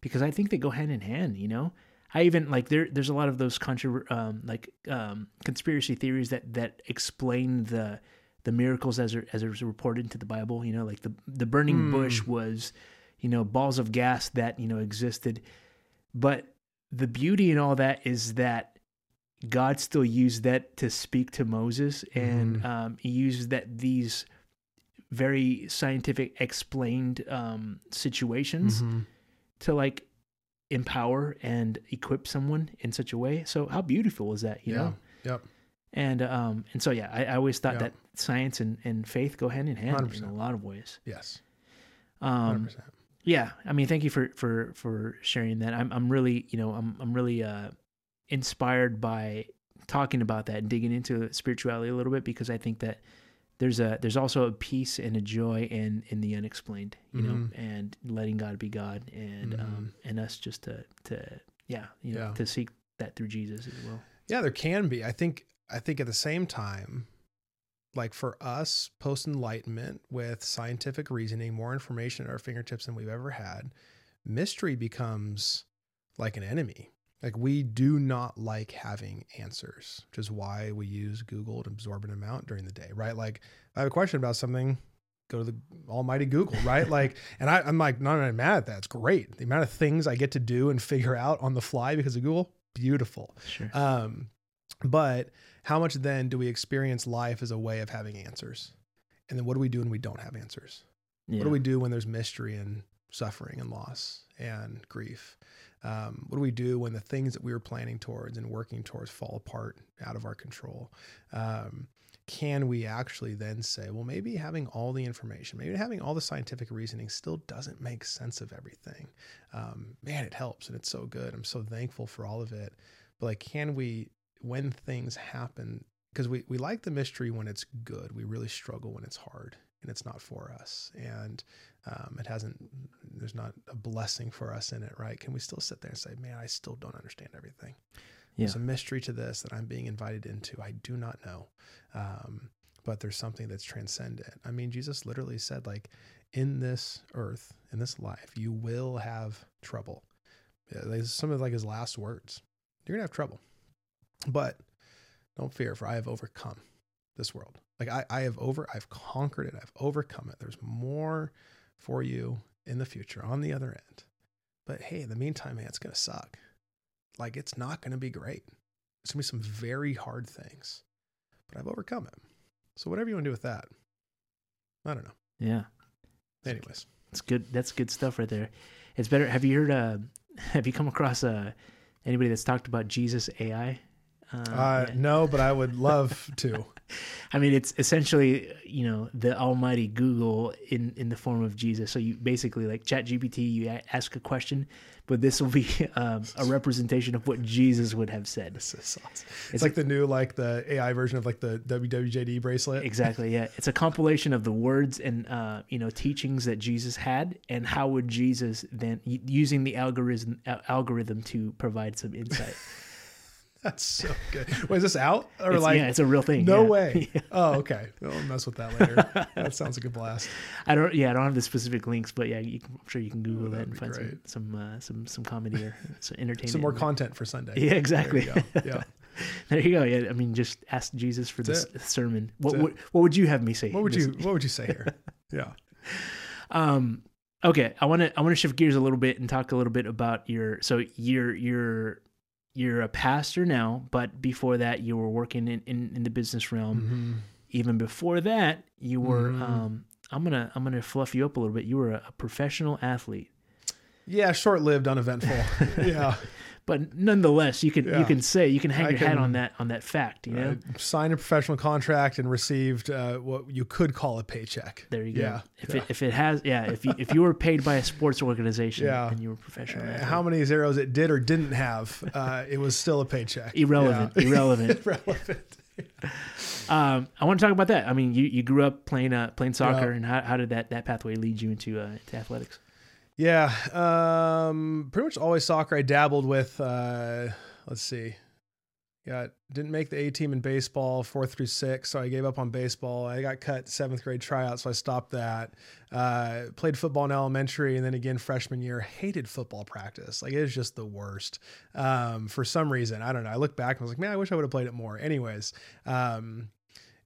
because I think they go hand in hand. You know, I even like there. There's a lot of those contra- um, like um, conspiracy theories that that explain the the miracles as are, as it was reported into the Bible. You know, like the the burning Hmm. bush was, you know, balls of gas that you know existed, but the beauty in all that is that God still used that to speak to Moses, and Mhm. um, he uses that these very scientific explained um, situations Mm-hmm. to like empower and equip someone in such a way. So how beautiful is that, you yeah. know? Yep. And um and so yeah, I, I always thought Yeah. that science and, and faith go hand in hand in 100%. a lot of ways. Yes. Um 100%. yeah, I mean thank you for for for sharing that. I'm I'm really, you know, I'm I'm really uh inspired by talking about that and digging into spirituality a little bit because I think that there's a there's also a peace and a joy in in the unexplained, you know, Mhm. and letting God be God and um and us just to to yeah, you know, Yeah. to seek that through Jesus as well. Yeah, there can be. I think I think at the same time, like for us, post enlightenment with scientific reasoning, more information at our fingertips than we've ever had, mystery becomes like an enemy. Like we do not like having answers, which is why we use Google to absorb an amount during the day, right? Like if I have a question about something, go to the almighty Google, right? [laughs] like, and I, I'm like, not even mad at that. It's great. The amount of things I get to do and figure out on the fly because of Google, beautiful. Sure. Um, But how much then do we experience life as a way of having answers? And then what do we do when we don't have answers? Yeah. What do we do when there's mystery and suffering and loss and grief? Um, what do we do when the things that we were planning towards and working towards fall apart out of our control? Um, can we actually then say, well, maybe having all the information, maybe having all the scientific reasoning still doesn't make sense of everything? Um, man, it helps and it's so good. I'm so thankful for all of it. But like, can we, when things happen, because we, we like the mystery when it's good, we really struggle when it's hard and it's not for us. And um, it hasn't, there's not a blessing for us in it, right? Can we still sit there and say, man, I still don't understand everything? Yeah. There's a mystery to this that I'm being invited into. I do not know. Um, but there's something that's transcendent. I mean, Jesus literally said, like, in this earth, in this life, you will have trouble. Yeah, these some of like his last words. You're gonna have trouble. But don't fear, for I have overcome this world. Like I, I have over, I've conquered it. I've overcome it. There's more for you in the future on the other end. But hey, in the meantime, man, it's gonna suck. Like it's not gonna be great. It's gonna be some very hard things. But I've overcome it. So whatever you want to do with that, I don't know. Yeah. Anyways, It's good. That's good stuff right there. It's better. Have you heard? Uh, [laughs] have you come across uh, anybody that's talked about Jesus AI? Uh, uh, yeah. no, but I would love to. [laughs] I mean, it's essentially you know the almighty Google in in the form of Jesus. So you basically like Chat GPT, you a- ask a question, but this will be [laughs] um, a representation of what Jesus would have said. This is awesome. It's, It's like the new like the AI version of like the WWJD bracelet. Exactly. Yeah, it's a compilation of the words and uh, you know teachings that Jesus had, and how would Jesus then using the algorithm algorithm to provide some insight. [laughs] [laughs] That's so good. Wait, is this out or It's- like? yeah, it's a real thing. no yeah. way. [laughs] Oh, okay. I'll mess with that later. that sounds like a blast. I don't. Yeah, I don't have the specific links, but yeah, you can, I'm sure you can Google that that'd and find some great. some uh, some some comedy or [laughs] some entertainment. Some more content for Sunday. Yeah, exactly. There you go. Yeah. There you go. Yeah, I mean, just ask Jesus for That's this sermon. What That's it. what would you have me say? What would you What would you say here? Yeah. Um, okay, I want to I want to shift gears a little bit and talk a little bit about your. So you're you're you're a pastor now, but before that you were working in in, in the business realm. Mhm. Even before that, you were. Mhm. Um, I'm gonna I'm gonna fluff you up a little bit. You were a, a professional athlete, Yeah. Short lived, uneventful. [laughs] yeah. But nonetheless, you can you can say you can hang I your hat on that on that fact. You know, I signed a professional contract and received uh, what you could call a paycheck. there you go. Yeah. If yeah. it if it has yeah if you if you were paid by a sports organization Yeah. and you were professional, Uh, how many zeros it did or didn't have, uh, it was still a paycheck. Irrelevant, Yeah. irrelevant. [laughs] Irrelevant. [laughs] Um, I want to talk about that. I mean, you, you grew up playing uh, playing soccer, Yeah. and how, how did that, that pathway lead you into uh, into athletics? Yeah, um, pretty much always soccer. I dabbled with. Uh, let's see. Yeah, didn't make the A team in baseball, fourth through six, so I gave up on baseball. I got cut seventh grade tryout, so I stopped that. Uh, played football in elementary, and then again freshman year. Hated football practice. Like it was just the worst. Um, for some reason, I don't know. I look back and I was like, man, I wish I would have played it more. Anyways, um,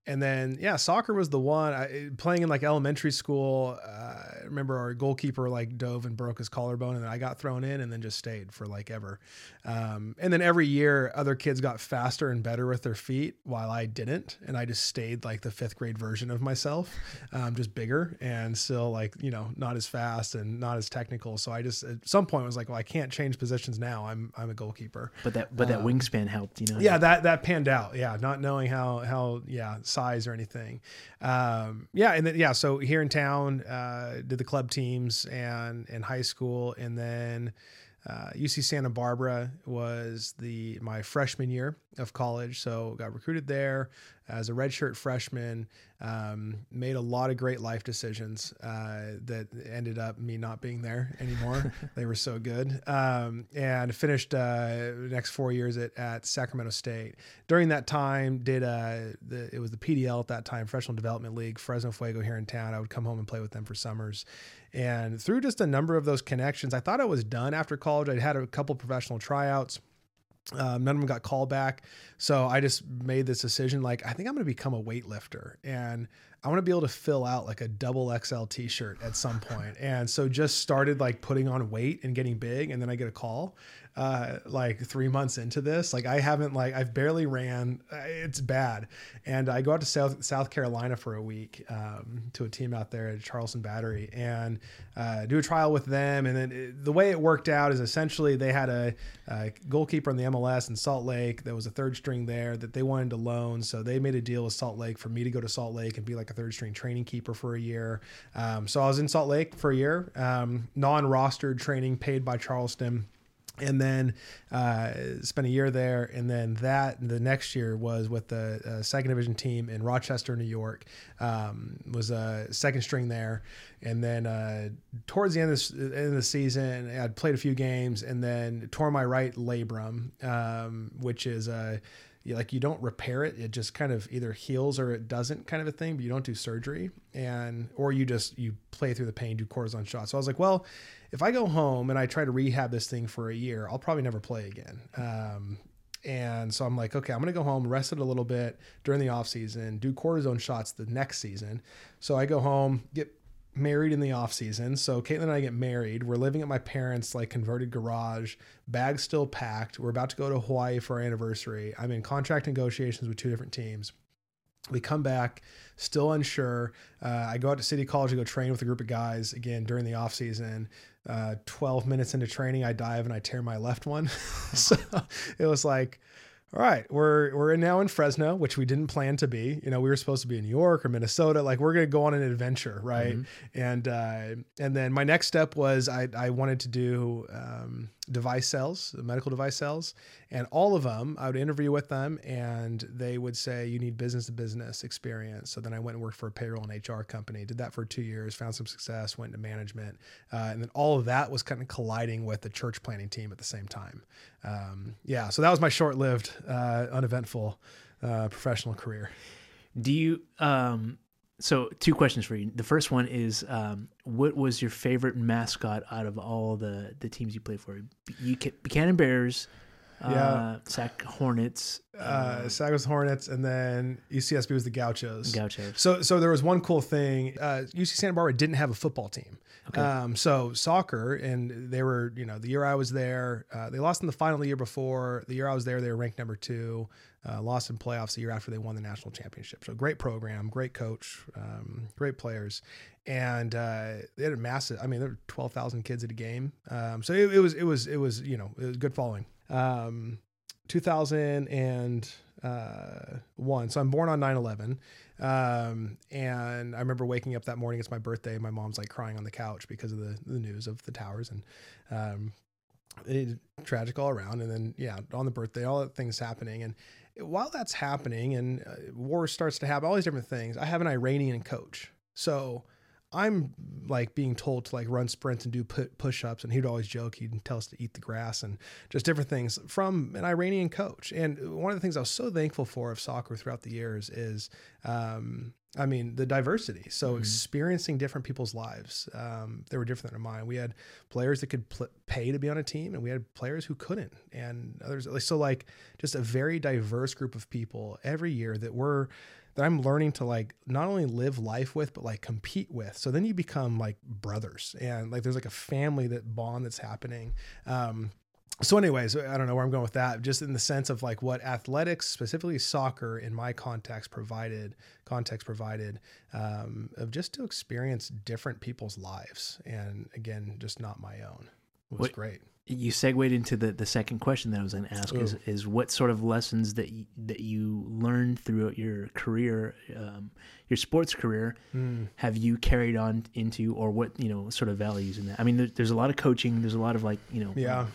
and then yeah, soccer was the one. I, playing in like elementary school, uh, I remember our goalkeeper like dove and broke his collarbone, and then I got thrown in, and then just stayed for like ever. Um, and then every year, other kids got faster and better with their feet, while I didn't, and I just stayed like the fifth grade version of myself, um, just bigger and still like you know not as fast and not as technical. So I just at some point was like, well, I can't change positions now. I'm I'm a goalkeeper. But that but that Um, wingspan helped, you know. Yeah, that that panned out. Yeah, not knowing how how yeah size or anything. Um, yeah, and then yeah, so here in town, uh, did the club teams and in high school, and then uh, UC Santa Barbara was the my freshman year of college. So got recruited there as a redshirt freshman. Um, made a lot of great life decisions uh, that ended up me not being there anymore. [laughs] they were so good. Um, and finished uh, the next four years at, at Sacramento State. During that time, did uh, the it was the PDL at that time, Professional Development League, Fresno Fuego here in town. I would come home and play with them for summers. And through just a number of those connections, I thought I was done after college. I'd had a couple professional tryouts. Um, none of them got called back. So I just made this decision like, I think I'm going to become a weightlifter. And I want to be able to fill out like a double XL t-shirt at some point. And so just started like putting on weight and getting big. And then I get a call uh, like three months into this. Like I haven't like I've barely ran. Uh, it's bad. And I go out to South South Carolina for a week um, to a team out there at Charleston Battery and uh, do a trial with them. And then it, the way it worked out is essentially they had a, a, goalkeeper in the MLS in Salt Lake that was a third string there that they wanted to loan. So they made a deal with Salt Lake for me to go to Salt Lake and be like a third string training keeper for a year. Um, so I was in Salt Lake for a year, um, non rostered training paid by Charleston and then uh, spent a year there. And then that the next year was with the uh, second division team in Rochester, New York. Um, was a second string there, and then uh, towards the end of, the, end of the season, I'd played a few games, and then tore my right labrum, um, which is a like you don't repair it it just kind of either heals or it doesn't kind of a thing but you don't do surgery and or you just you play through the pain do cortisone shots so i was like well if I go home and I try to rehab this thing for a year, I'll probably never play again. Um, and so I'm like, okay, I'm going to go home, rest it a little bit during the off season, do cortisone shots the next season. So I go home, get married in the off season. So Caitlin and I get married. We're living at my parents' like converted garage, bags still packed. We're about to go to Hawaii for our anniversary. I'm in contract negotiations with two different teams. We come back, still unsure. Uh, I go out to City College to go train with a group of guys again during the off season uh, 12 minutes into training, I dive and I tear my left one. [laughs] so it was like, all right, we're we're now in Fresno, which we didn't plan to be. You know, we were supposed to be in New York or Minnesota. Like we're gonna go on an adventure, right? Mm-hmm. And uh, and then my next step was I I wanted to do um, device sales, medical device sales, and all of them, I would interview with them, and they would say you need business to business experience. So then I went and worked for a payroll and HR company. Did that for two years, found some success, went into management, uh, and then all of that was kind of colliding with the church planting team at the same time. Um, yeah, so that was my short-lived, uh, uneventful uh, professional career. Do you? Um, so two questions for you. The first one is, um, what was your favorite mascot out of all the the teams you played for? You Buchanan Bears, yeah, uh, Sac Hornets, uh, um, Hornets, and then UCSB was the Gauchos. Gauchos. So so there was one cool thing. Uh, UC Santa Barbara didn't have a football team. Okay. Um, so soccer, and they were you know the year I was there, uh, they lost in the final the year before. The year I was there, they were ranked number two uh, lost in playoffs the year after they won the national championship. So great program, great coach, um, great players, and uh, they had a massive. I mean, there were twelve thousand kids at a game. Um, so it, it, was it was it was you know it was good following. Um, 2001. Uh, so I'm born on 9 11. Um, and I remember waking up that morning. It's my birthday. My mom's like crying on the couch because of the, the news of the towers. And um, it, tragic all around. And then, yeah, on the birthday, all that things happening. And while that's happening and uh, war starts to happen, all these different things, I have an Iranian coach. So I'm like being told to like run sprints and do push ups. And he'd always joke, he'd tell us to eat the grass and just different things from an Iranian coach. And one of the things I was so thankful for of soccer throughout the years is, um, I mean, the diversity. So mm-hmm. experiencing different people's lives. Um, they were different than mine. We had players that could pl- pay to be on a team, and we had players who couldn't, and others. So like just a very diverse group of people every year that were that I'm learning to like not only live life with, but like compete with. So then you become like brothers, and like there's like a family that bond that's happening. Um, so anyways i don't know where i'm going with that just in the sense of like what athletics specifically soccer in my context provided context provided um, of just to experience different people's lives and again just not my own it was what, great you segued into the, the second question that I was going to ask is, is what sort of lessons that you, that you learned throughout your career, um, your sports career, mm. have you carried on into, or what you know, sort of values in that? I mean, there, there's a lot of coaching. There's a lot of like you know, yeah,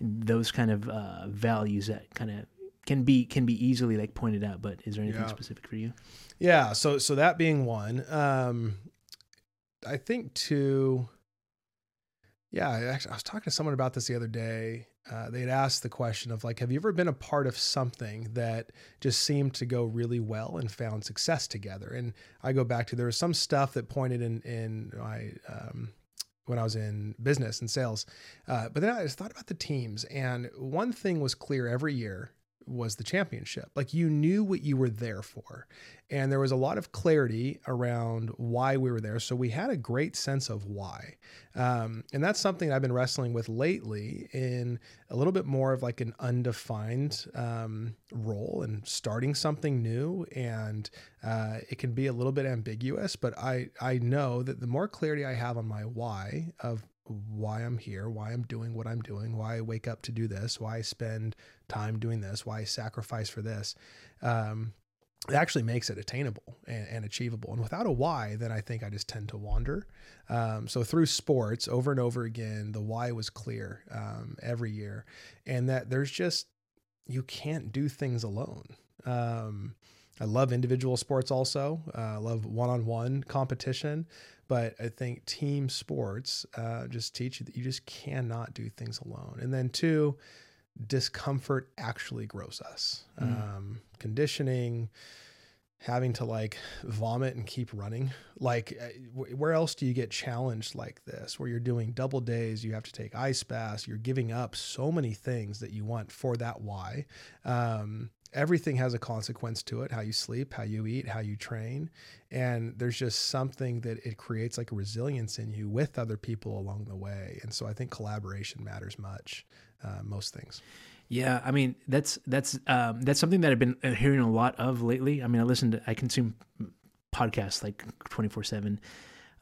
those kind of uh, values that kind of can be can be easily like pointed out. But is there anything yeah. specific for you? Yeah. So so that being one, um, I think two. Yeah, I actually, I was talking to someone about this the other day. Uh, they had asked the question of like, have you ever been a part of something that just seemed to go really well and found success together? And I go back to there was some stuff that pointed in in my um, when I was in business and sales. Uh, but then I just thought about the teams, and one thing was clear every year was the championship. Like you knew what you were there for. And there was a lot of clarity around why we were there. So we had a great sense of why. Um, and that's something I've been wrestling with lately in a little bit more of like an undefined um, role and starting something new. And uh, it can be a little bit ambiguous, but I, I know that the more clarity I have on my why of why I'm here, why I'm doing what I'm doing, why I wake up to do this, why I spend time doing this, why I sacrifice for this. Um, it actually makes it attainable and, and, achievable. And without a why, then I think I just tend to wander. Um, so through sports, over and over again, the why was clear um, every year, and that there's just you can't do things alone. Um, I love individual sports also. Uh, I love one-on-one competition, but I think team sports uh, just teach you that you just cannot do things alone. And then two, discomfort actually grows us. Mm. Um, conditioning, having to like vomit and keep running. Like, uh, where else do you get challenged like this, where you're doing double days, you have to take ice baths, you're giving up so many things that you want for that why. Um, everything has a consequence to it how you sleep how you eat how you train. And there's just something that it creates like a resilience in you with other people along the way. And so i think collaboration matters much uh, most things. Yeah i mean that's that's um, that's something that i've been uh, hearing a lot of lately. I mean i listen to i consume podcasts like 24 7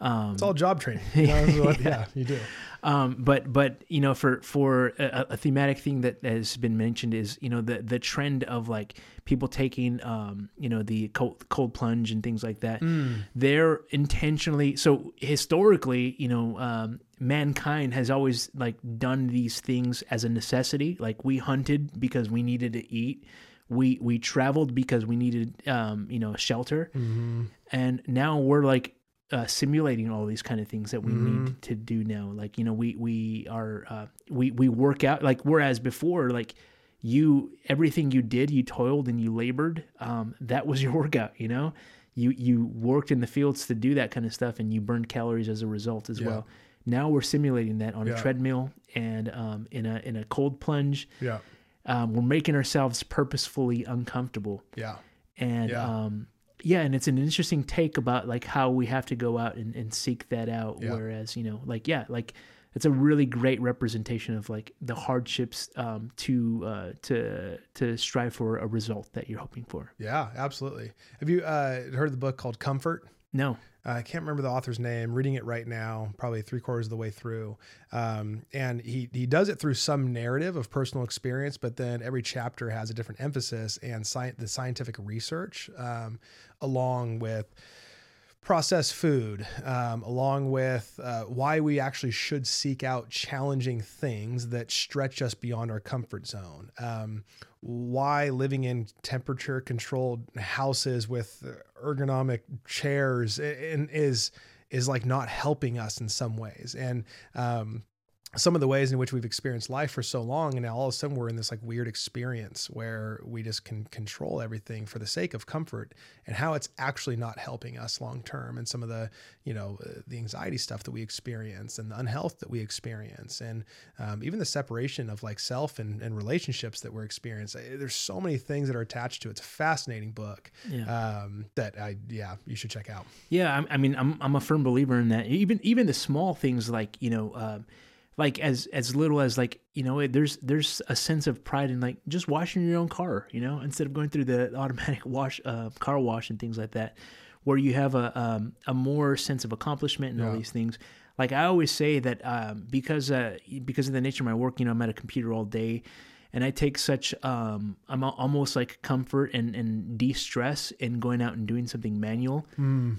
um, it's all job training. [laughs] You know, what, yeah. yeah. you do. Um, but but you know, for for a, a, thematic thing that has been mentioned is you know the the trend of like people taking um, you know the cold, cold plunge and things like that. Mm. They're intentionally so historically, you know, um, mankind has always like done these things as a necessity. Like we hunted because we needed to eat we we traveled because we needed um, you know shelter mm-hmm. and now we're like uh, simulating all these kind of things that we mm-hmm. need to do now. Like you know, we we are uh, we we work out like whereas before like you everything you did you toiled and you labored um, that was [laughs] your workout you know you you worked in the fields to do that kind of stuff and you burned calories as a result as yeah. well now we're simulating that on yeah. a treadmill and um, in a in a cold plunge yeah um, we're making ourselves purposefully uncomfortable yeah and yeah. um yeah and it's an interesting take about like how we have to go out and, and seek that out yeah. whereas you know like yeah like it's a really great representation of like the hardships um, to uh, to to strive for a result that you're hoping for. Yeah absolutely. Have you uh, heard the book called comfort? No uh, I can't remember the author's name. Reading it right now, probably three quarters of the way through, um, and he he does it through some narrative of personal experience, but then every chapter has a different emphasis and sci- the scientific research um, along with processed food, um, along with uh, why we actually should seek out challenging things that stretch us beyond our comfort zone. Um, why living in temperature controlled houses with ergonomic chairs and is is like not helping us in some ways. And um, some of the ways in which we've experienced life for so long and now all of a sudden we're in this like weird experience where we just can control everything for the sake of comfort and how it's actually not helping us long term and some of the you know uh, the anxiety stuff that we experience and the unhealth that we experience and um, even the separation of like self and, and relationships that we're experiencing. There's so many things that are attached to it. It's a fascinating book yeah. um, that i yeah you should check out. Yeah I, I, mean I'm, I'm a firm believer in that. Even even the small things like you know uh, like as as little as like you know there's there's a sense of pride in like just washing your own car you know instead of going through the [laughs] automatic wash uh, car wash and things like that where you have a um, a more sense of accomplishment and yeah. all these things like i always say that um, because uh, because of the nature of my work you know i'm at a computer all day and i take such um, i'm almost like comfort and and de-stress in going out and doing something manual mm.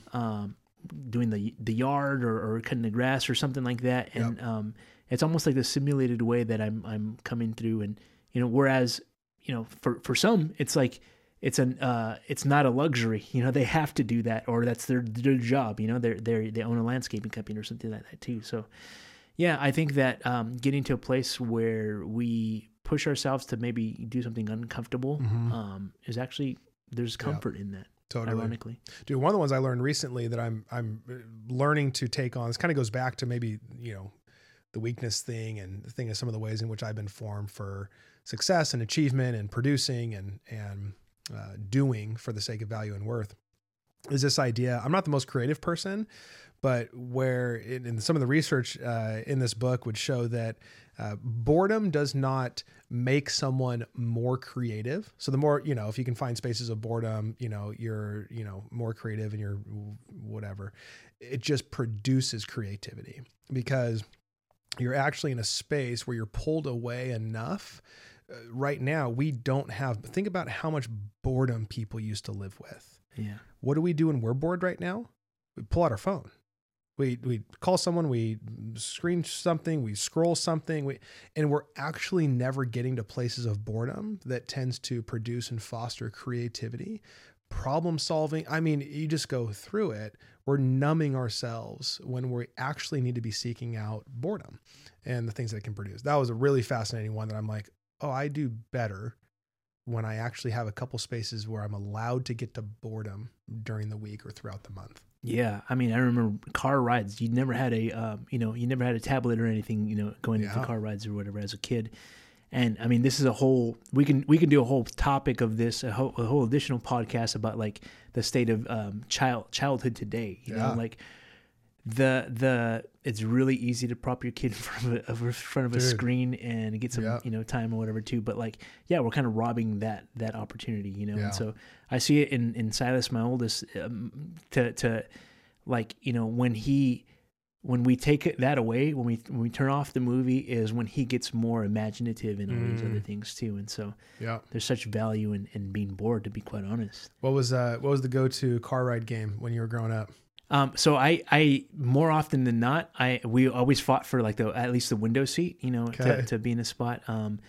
doing the the yard or, or, cutting the grass or something like that and yep um, it's almost like the simulated way that I'm I'm coming through and you know whereas you know for for some it's like it's an uh, it's not a luxury [laughs] you know they have to do that or that's their their job you know they're they they own a landscaping company or something like that too so yeah I think that um, getting to a place where we push ourselves to maybe do something uncomfortable mm-hmm. um, is actually there's comfort yeah. in that Totally. Ironically, dude, one of the ones I learned recently that I'm I'm learning to take on. This kind of goes back to maybe you know the weakness thing and the thing of some of the ways in which I've been formed for success and achievement and producing and and uh, doing for the sake of value and worth is this idea. I'm not the most creative person, but where in, in some of the research uh, in this book would show that uh, boredom does not make someone more creative. So the more you know, if you can find spaces of boredom, you know, you're you know more creative and you're whatever. It just produces creativity because you're actually in a space where you're pulled away enough. Uh, right now, we don't have. Think about how much boredom people used to live with. Yeah. What do we do when we're bored right now? We pull out our phone. We we call someone, we screen something, we scroll something, we and we're actually never getting to places of boredom that tends to produce and foster creativity, problem solving. I mean, you just go through it. We're numbing ourselves when we actually need to be seeking out boredom and the things that it can produce. That was a really fascinating one that I'm like, oh, I do better when I actually have a couple spaces where I'm allowed to get to boredom during the week or throughout the month. Yeah, I mean, I remember car rides. You never had a, um, you know, you never had a tablet or anything, you know, going Yeah. into car rides or whatever as a kid. And I mean, this is a whole. We can we can do a whole topic of this, a whole, a whole additional podcast about like the state of um, child childhood today. You Yeah. know, like the the it's really easy to prop your kid in front of a, in front of a screen and get some Yeah. you know time or whatever too. But like, yeah, we're kind of robbing that that opportunity, you know. Yeah. And so I see it in in Silas, my oldest, um, to to like you know when he when we take it- that away when we when we turn off the movie is when he gets more imaginative and all these Mm. other things too and so Yeah. there's such value in, in being bored to be quite honest What was uh what was the go to car ride game when you were growing up? um so i i more often than not i we always fought for like the at least the window seat you know Okay. to, to be in a spot um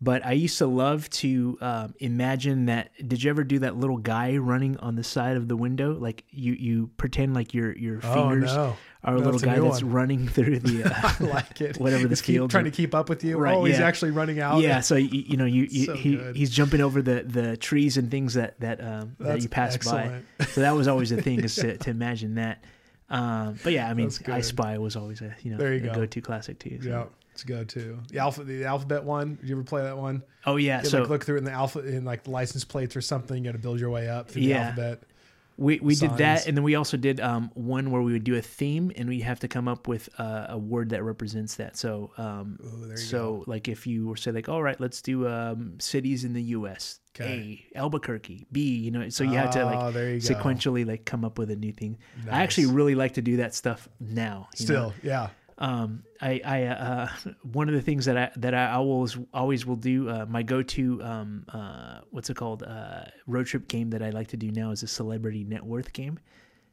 but I used to love to um, imagine that. Did you ever do that little guy running on the side of the window? Like you, you pretend like your your fingers oh no. are a little a guy that's one. running through the [laughs] uh, like it. whatever the He's keep, trying to keep up with you. Right, oh, he's actually running out. Yeah, so you, you know you, [laughs] you So he, good. he's jumping over the the trees and things that that um that you pass excellent. by. So that was always the thing is [laughs] to, to imagine that. Um, but yeah, I mean, I. Spy was always a you know you a go. go to classic too. so. Yeah, it's go to. The alpha the alphabet one. Did you ever play that one? Oh yeah, You so like look through it in the alpha in like the license plates or something. You got to build your way up through the Yeah. alphabet. we we did that, and then we also did um one where we would do a theme, and we have to come up with uh, a word that represents that. So um, Ooh, so like if you were say like, all right, let's do um cities in the U.S. Okay. A Albuquerque, B. You know, so you have to like Oh, there you go. sequentially like come up with a new thing. I actually really like to do that stuff now. you know? Still, yeah. Um, I, I, uh, [laughs] one of the things that I that I always always will do. Uh, my go-to, um, uh, what's it called? Uh, road trip game that I like to do now is a celebrity net worth game.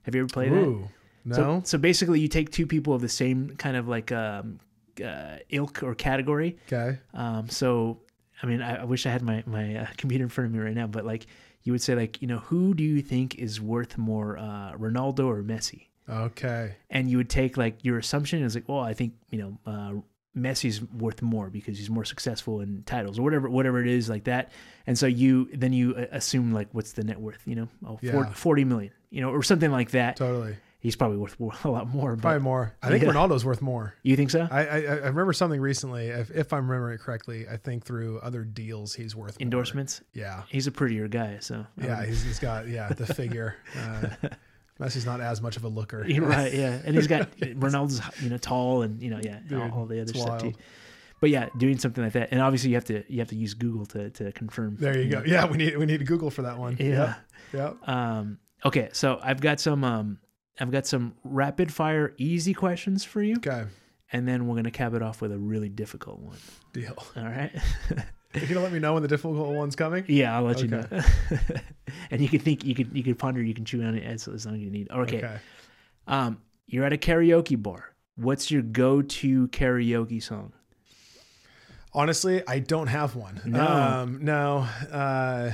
Have you ever played that? Ooh, no. So, so basically, you take two people of the same kind of like um, uh, ilk or category. okay. Um, so, I mean, I, I wish I had my my uh, [laughs] computer in front of me right now, but like, you would say like, you know, who do you think is worth more, uh, Ronaldo or Messi? Okay. And you would take like your assumption is like, well, I think you know, uh, Messi's worth more because he's more successful in titles or whatever, whatever it is like that. And so you then you uh, assume like, what's the net worth? You know, oh, Yeah. 40, 40 million, you know, or something like that. Totally. He's probably worth [laughs] a lot more. But Probably more. I think Yeah. Ronaldo's worth more. you think so? I, I I remember something recently. If, if I'm remembering it correctly, I think through other deals he's worth more. Endorsements. Yeah. He's a prettier guy, so Yeah. He's, he's got yeah the figure. [laughs] Uh, Messi's not as much of a looker. [laughs] Right, yeah, and he's got [laughs] Ronaldo's you know tall and you know yeah all, Dude, all the other stuff too. But yeah, doing something like that, and obviously you have to you have to use Google to to confirm. There you go. Yeah, we need we need Google for that one. Yeah. Yep. yep. Um. Okay, so I've got some um I've got some rapid fire easy questions for you, Okay. and then we're gonna cap it off with a really difficult one. Deal. All right. [laughs] You gonna let me know when the difficult one's coming? yeah, I'll let you know. [laughs] and you can think, you can you can ponder, you can chew on it as, as long as you need. Okay. Um, you're at a karaoke bar. What's your go-to karaoke song? Honestly, I don't have one. No. Um, no. Uh,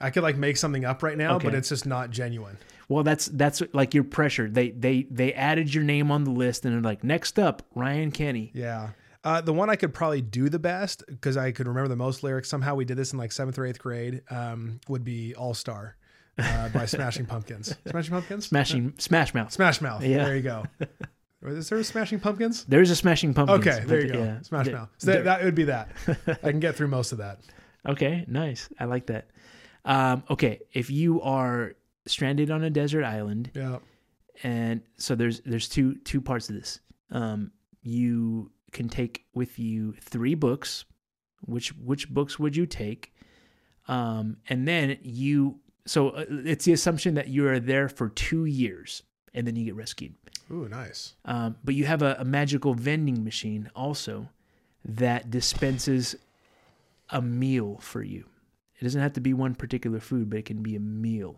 I could like make something up right now, but it's just not genuine. Well, that's that's like your pressure. They they they added your name on the list, and they're like, next up, Ryan Kenny. Yeah. Uh, the one I could probably do the best because I could remember the most lyrics. Somehow we did this in like seventh or eighth grade. Um, would be All Star uh, by Smashing Pumpkins. [laughs] Smashing Pumpkins. Smashing Smash Mouth. Smash Mouth. Yeah. There you go. Is there a Smashing Pumpkins? There's a Smashing Pumpkins. Okay, there you go. yeah, Smash the- Mouth. So that, that would be that. [laughs] I can get through most of that. Okay, nice. I like that. Um, okay, if you are stranded on a desert island, Yeah. and so there's there's two two parts of this. Um, you can take with you three books. Which which books would you take? Um, and then you so uh, it's the assumption that you are there for two years, and then you get rescued. Ooh, nice. Um, but you have a, a magical vending machine also that dispenses a meal for you. It doesn't have to be one particular food, but it can be a meal.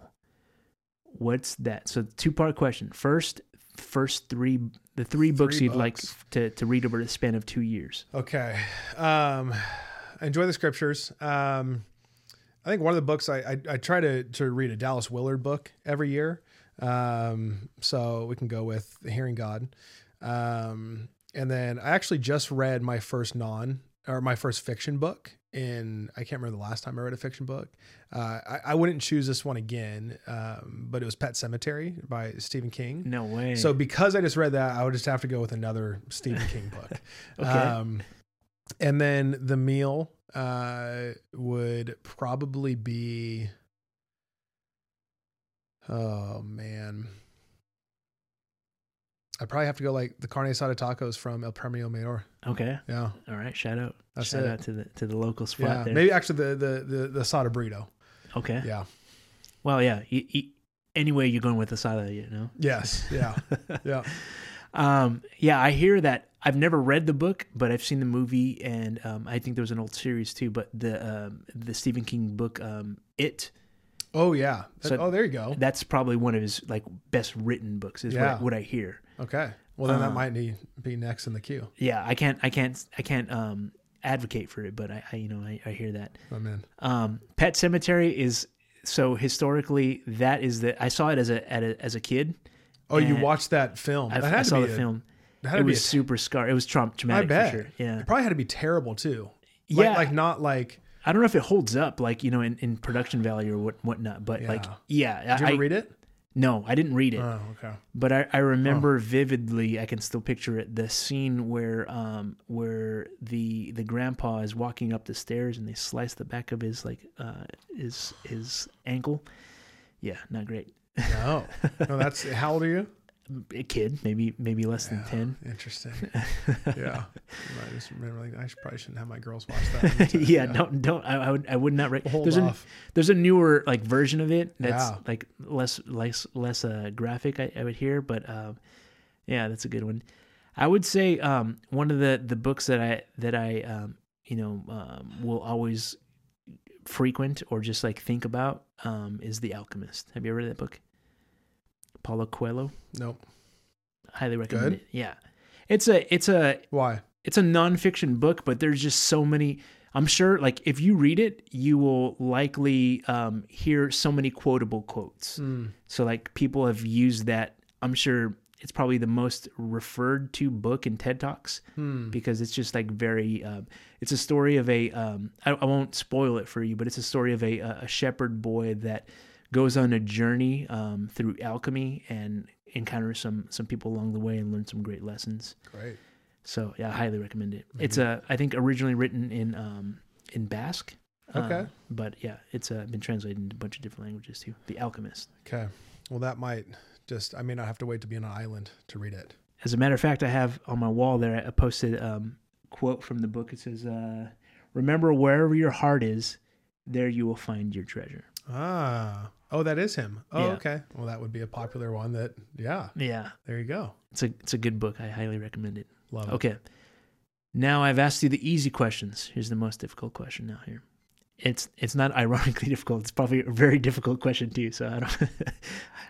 What's that? So two part question. First, first three the three books you'd like to, to read over the span of two years. Okay. Um, enjoy the scriptures. Um, I think one of the books I, I, I try to, to read a Dallas Willard book every year. Um, so we can go with Hearing God. Um, and then I actually just read my first non or my first fiction book in, I can't remember the last time I read a fiction book. Uh, I, I wouldn't choose this one again. Um, but it was Pet Sematary by Stephen King. No way. So because I just read that, I would just have to go with another Stephen King book. [laughs] Okay. Um, and then the meal uh, would probably be. Oh man, I'd probably have to go like the carne asada tacos from El Premio Mayor. okay. Yeah, All right. Shout out. That's Shout it. out to the to the local spot yeah. there. Maybe actually the the the, the asada burrito. Okay. Yeah. Well, yeah. You, you, anyway, you're going with the salad, you know. Yes. Yeah. [laughs] yeah. Um, yeah, I hear that. I've never read the book, but I've seen the movie, and um, I think there was an old series too. But the um, the Stephen King book, um, It, Oh yeah. So- oh, there you go. that's probably one of his like best written books. Is Yeah. what, what I hear. Okay. Well, then that Um, might need, be next in the queue. Yeah, I can't, I can't, I can't um, advocate for it, but I, I you know, I, I hear that. I'm in. Um, Pet Sematary is so historically that is the I saw it as a, at a as a kid. Oh, you watched that film? I, that had I to saw be the a- film. That had It to be was a super scar. It was traum- traumatic bet. for sure. Yeah. It probably had to be terrible too. Like, Yeah. like not like. I don't know if it holds up, like you know, in, in production value or what whatnot. But like, yeah, Did you I, ever read it? No, I didn't read it, Oh, okay. but I, I remember vividly. I can still picture it. The scene where um where the the grandpa is walking up the stairs and they slice the back of his like uh his his ankle. Yeah, not great. No, no. That's how old are you? A kid, maybe maybe less than ten. Interesting. [laughs] Yeah. I just remember, like, I should, probably shouldn't have my girls watch that. [laughs] yeah, don't don't. I, I would I would not. Re- Hold there's a there's a newer like version of it that's Yeah. like less less less uh, graphic. I, I would hear, but um, yeah, that's a good one. I would say um, one of the the books that I that I um, you know um, will always frequent or just like think about um, is The Alchemist. Have you ever read that book? Paulo Coelho. Nope. Highly recommend Good? it. Yeah, it's a it's a Why? it's a nonfiction book, but there's just so many. I'm sure, like, if you read it, you will likely um, hear so many quotable quotes. Mm. So, like, people have used that. I'm sure it's probably the most referred to book in TED Talks Hmm. because it's just like very. Um, it's a story of a. Um, I, I won't spoil it for you, but it's a story of a a shepherd boy that goes on a journey um, through alchemy and encounters some some people along the way and learns some great lessons. Great. So yeah, I highly recommend it. It's Mm-hmm. a I think originally written in um in Basque. Okay. Uh, but yeah, it's uh, been translated into a bunch of different languages too. The Alchemist. Okay. Well, that might just. I may not have to wait to be on an island to read it. As a matter of fact, I have on my wall there. I posted um quote from the book. It says, uh, "Remember, wherever your heart is, there you will find your treasure." Ah. Oh, that is him. Oh, Yeah. okay. Well, that would be a popular one. That. Yeah. Yeah, There you go. it's a it's a good book. I highly recommend it. Love it. Okay. Now I've asked you the easy questions. Here's the most difficult question now here. It's it's not [laughs] ironically difficult. It's probably a very difficult question too. So I don't.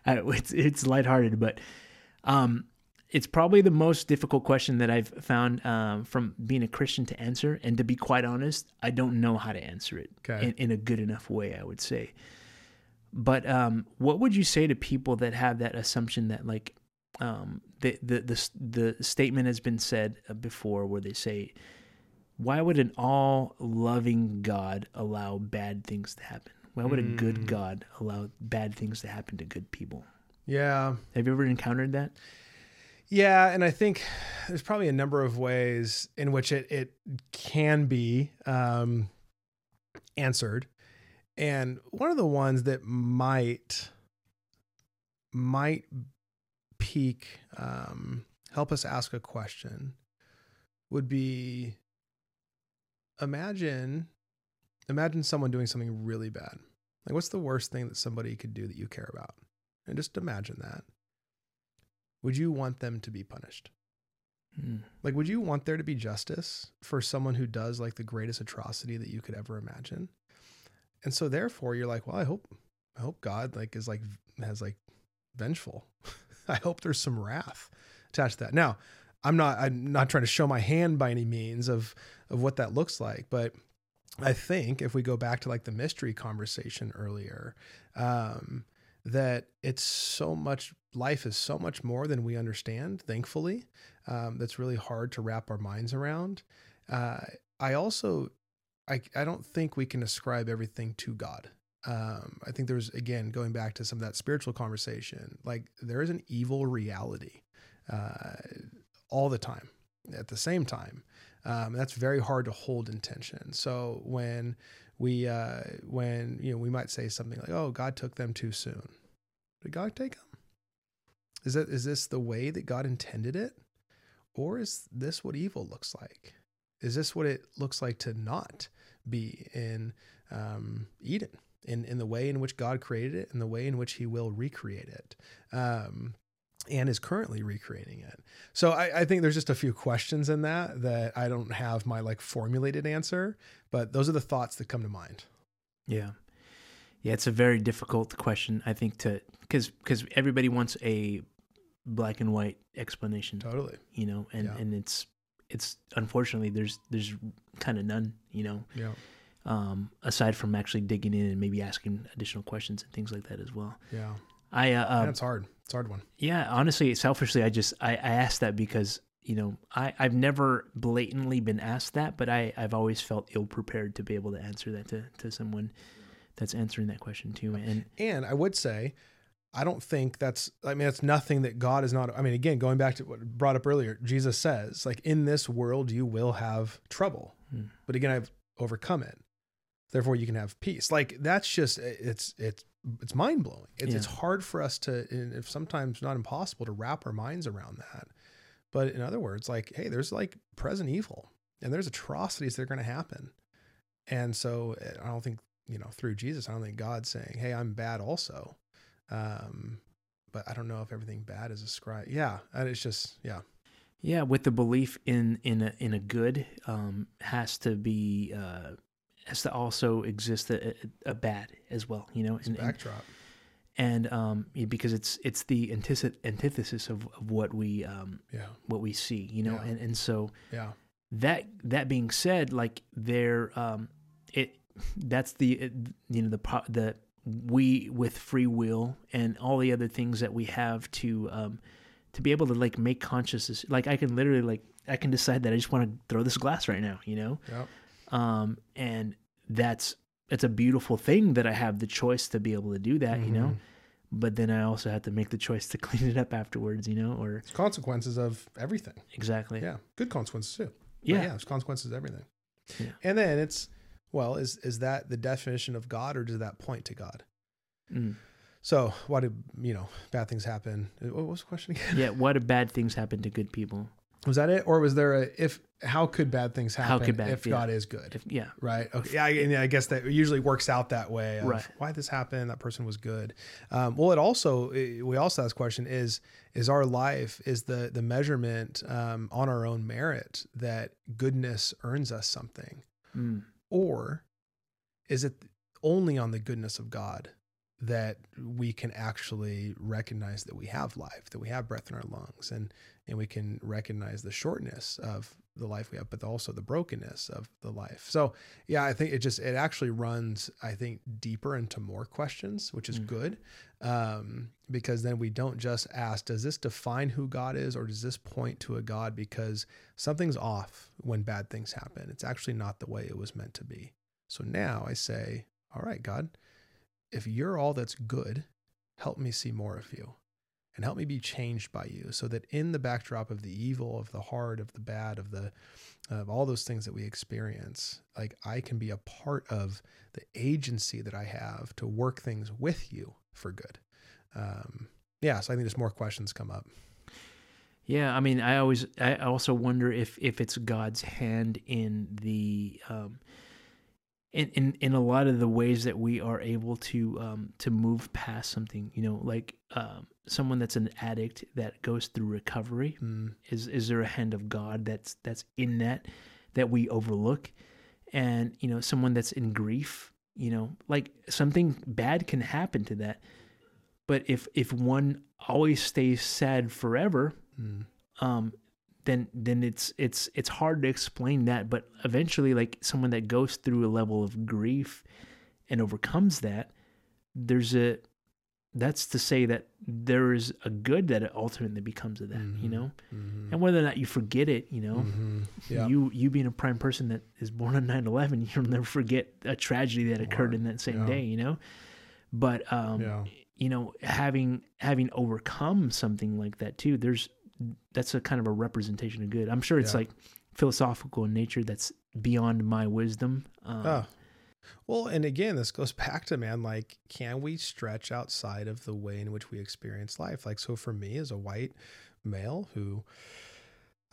[laughs] I, it's it's lighthearted, but um, it's probably the most difficult question that I've found um, from being a Christian to answer. And to be quite honest, I don't know how to answer it Okay. in, in a good enough way. I would say. But um, what would you say to people that have that assumption that like um, the, the the the statement has been said uh, before, where they say, "Why would an all-loving God allow bad things to happen? Why would a good Mm. God allow bad things to happen to good people?" Yeah. Have you ever encountered that? Yeah, and I think there's probably a number of ways in which it it can be um, answered, and one of the ones that might might peak um, help us ask a question would be imagine imagine someone doing something really bad. Like what's the worst thing that somebody could do that you care about? And just imagine that would you want them to be punished? Mm. like would you want there to be justice for someone who does like the greatest atrocity that you could ever imagine? And so therefore you're like well i hope i hope god like is like has like vengeful. [laughs] I hope there's some wrath attached to that. Now i'm not i'm not trying to show my hand by any means of of what that looks like but i think if we go back to like the mystery conversation earlier um that it's so much life is so much more than we understand thankfully um, that's really hard to wrap our minds around. Uh, i also I, I don't think we can ascribe everything to god. Um, i think there's again going back to some of that spiritual conversation like there is an evil reality uh, all the time at the same time. Um, that's very hard to hold intention so when we uh, when you know we might say something like oh god took them too soon. Did god take them is that is this the way that god intended it? Or is this what evil looks like? Is this what it looks like to not be in um, eden in, in the way in which god created it and the way in which he will recreate it? Um, and is currently recreating it. So I, I think there's just a few questions in that that i don't have my like formulated answer but those are the thoughts that come to mind. Yeah. Yeah, it's a very difficult question, I think, to because because everybody wants a black and white explanation, totally. You know, and Yeah. and it's it's unfortunately there's there's kind of none, you know, yeah. Um, aside from actually digging in and maybe asking additional questions and things like that as well. yeah I uh, and um, it's hard it's a hard one Yeah, honestly, selfishly, I just I, I asked that because you know I I've never blatantly been asked that, but I I've always felt ill prepared to be able to answer that to to someone that's answering that question too. And And I would say, I don't think that's, I mean, it's nothing that God is not. I mean, again, going back to what I brought up earlier, Jesus says, like, in this world, you will have trouble. Hmm. But again, I've overcome it. Therefore, you can have peace. Like, that's just, it's, it's, it's mind blowing. It's, it's hard for us to, and if sometimes not impossible to wrap our minds around that. But in other words, like, hey, there's like present evil and there's atrocities that are going to happen. And so eh, I don't think, you know, through Jesus, I don't think God's saying, hey, I'm bad also. Um, but I don't know if everything bad is ascribed. Yeah. And it's just, yeah. yeah, with the belief in in a in a good um, has to be uh, has to also exist a, a, bad as well. You know, and, and backdrop. and um, because it's it's the antithesis antithesis of, of what we um, Yeah. what we see. You know, Yeah. and and so. Yeah. that that being said like there um it that's the it, you know the the we with free will and all the other things that we have to um to be able to like make conscious like i can literally like i can decide that i just want to throw this glass right now you know Yeah. Um and that's it's a beautiful thing that i have the choice to be able to do that you know Mhm. but then i also have to make the choice to [laughs] clean it up afterwards you know or It's consequences of everything. exactly Yeah. Good consequences too. But yeah, yeah. There's consequences to everything. Yeah. And then it's, well, is, is that the definition of God or does that point to God? Mm. So why do you know, bad things happen? What was the question again? yeah what if bad things happen to good people Was that it? Or was there a, if, how could bad things happen How could bad- if yeah. God is good? if yeah Right. Okay. Yeah. I, and I guess that usually works out that way. Right. Why this happened? That person was good. Um, well, it also eh, we also ask the question: is is our life is the the measurement um, on our own merit that goodness earns us something, Mm. or is it only on the goodness of God that we can actually recognize that we have life, that we have breath in our lungs, and and we can recognize the shortness of the life we have, but also the brokenness of the life. So yeah, I think it just it actually runs I think deeper into more questions, which is Mm. good, um, because then we don't just ask, does this define who God is, or does this point to a God because something's off when bad things happen? It's actually not the way it was meant to be. So now I say, all right, God, if you're all that's good, help me see more of you. And help me be changed by you so that in the backdrop of the evil of the hard of the bad of the of all those things that we experience like i can be a part of the agency that i have to work things with you for good. Um, yeah so i think there's more questions come up. Yeah i mean i always i also wonder if if it's god's hand in the um in, in, in a lot of the ways that we are able to um, to move past something, you know, like um, someone that's an addict that goes through recovery, mm. is is there a hand of God that's that's in that that we overlook, and you know, someone that's in grief, you know, like something bad can happen to that, but if if one always stays sad forever, Mm. um, then then it's it's it's hard to explain that but eventually like someone that goes through a level of grief and overcomes that there's a that's to say that there is a good that it ultimately becomes of that you Mhm. know Mhm. and whether or not you forget it you know Mhm. yeah you you being a prime person that is born on 9-11 [laughs] you'll never forget a tragedy that occurred Wow. in that same Yeah. day you know but um yeah you know having having overcome something like that too there's that's a kind of a representation of good i'm sure it's like philosophical in nature that's beyond my wisdom um, Oh. Well, and again, this goes [laughs] back to man, like, can we stretch outside of the way in which we experience life? Like, so for me as a white male who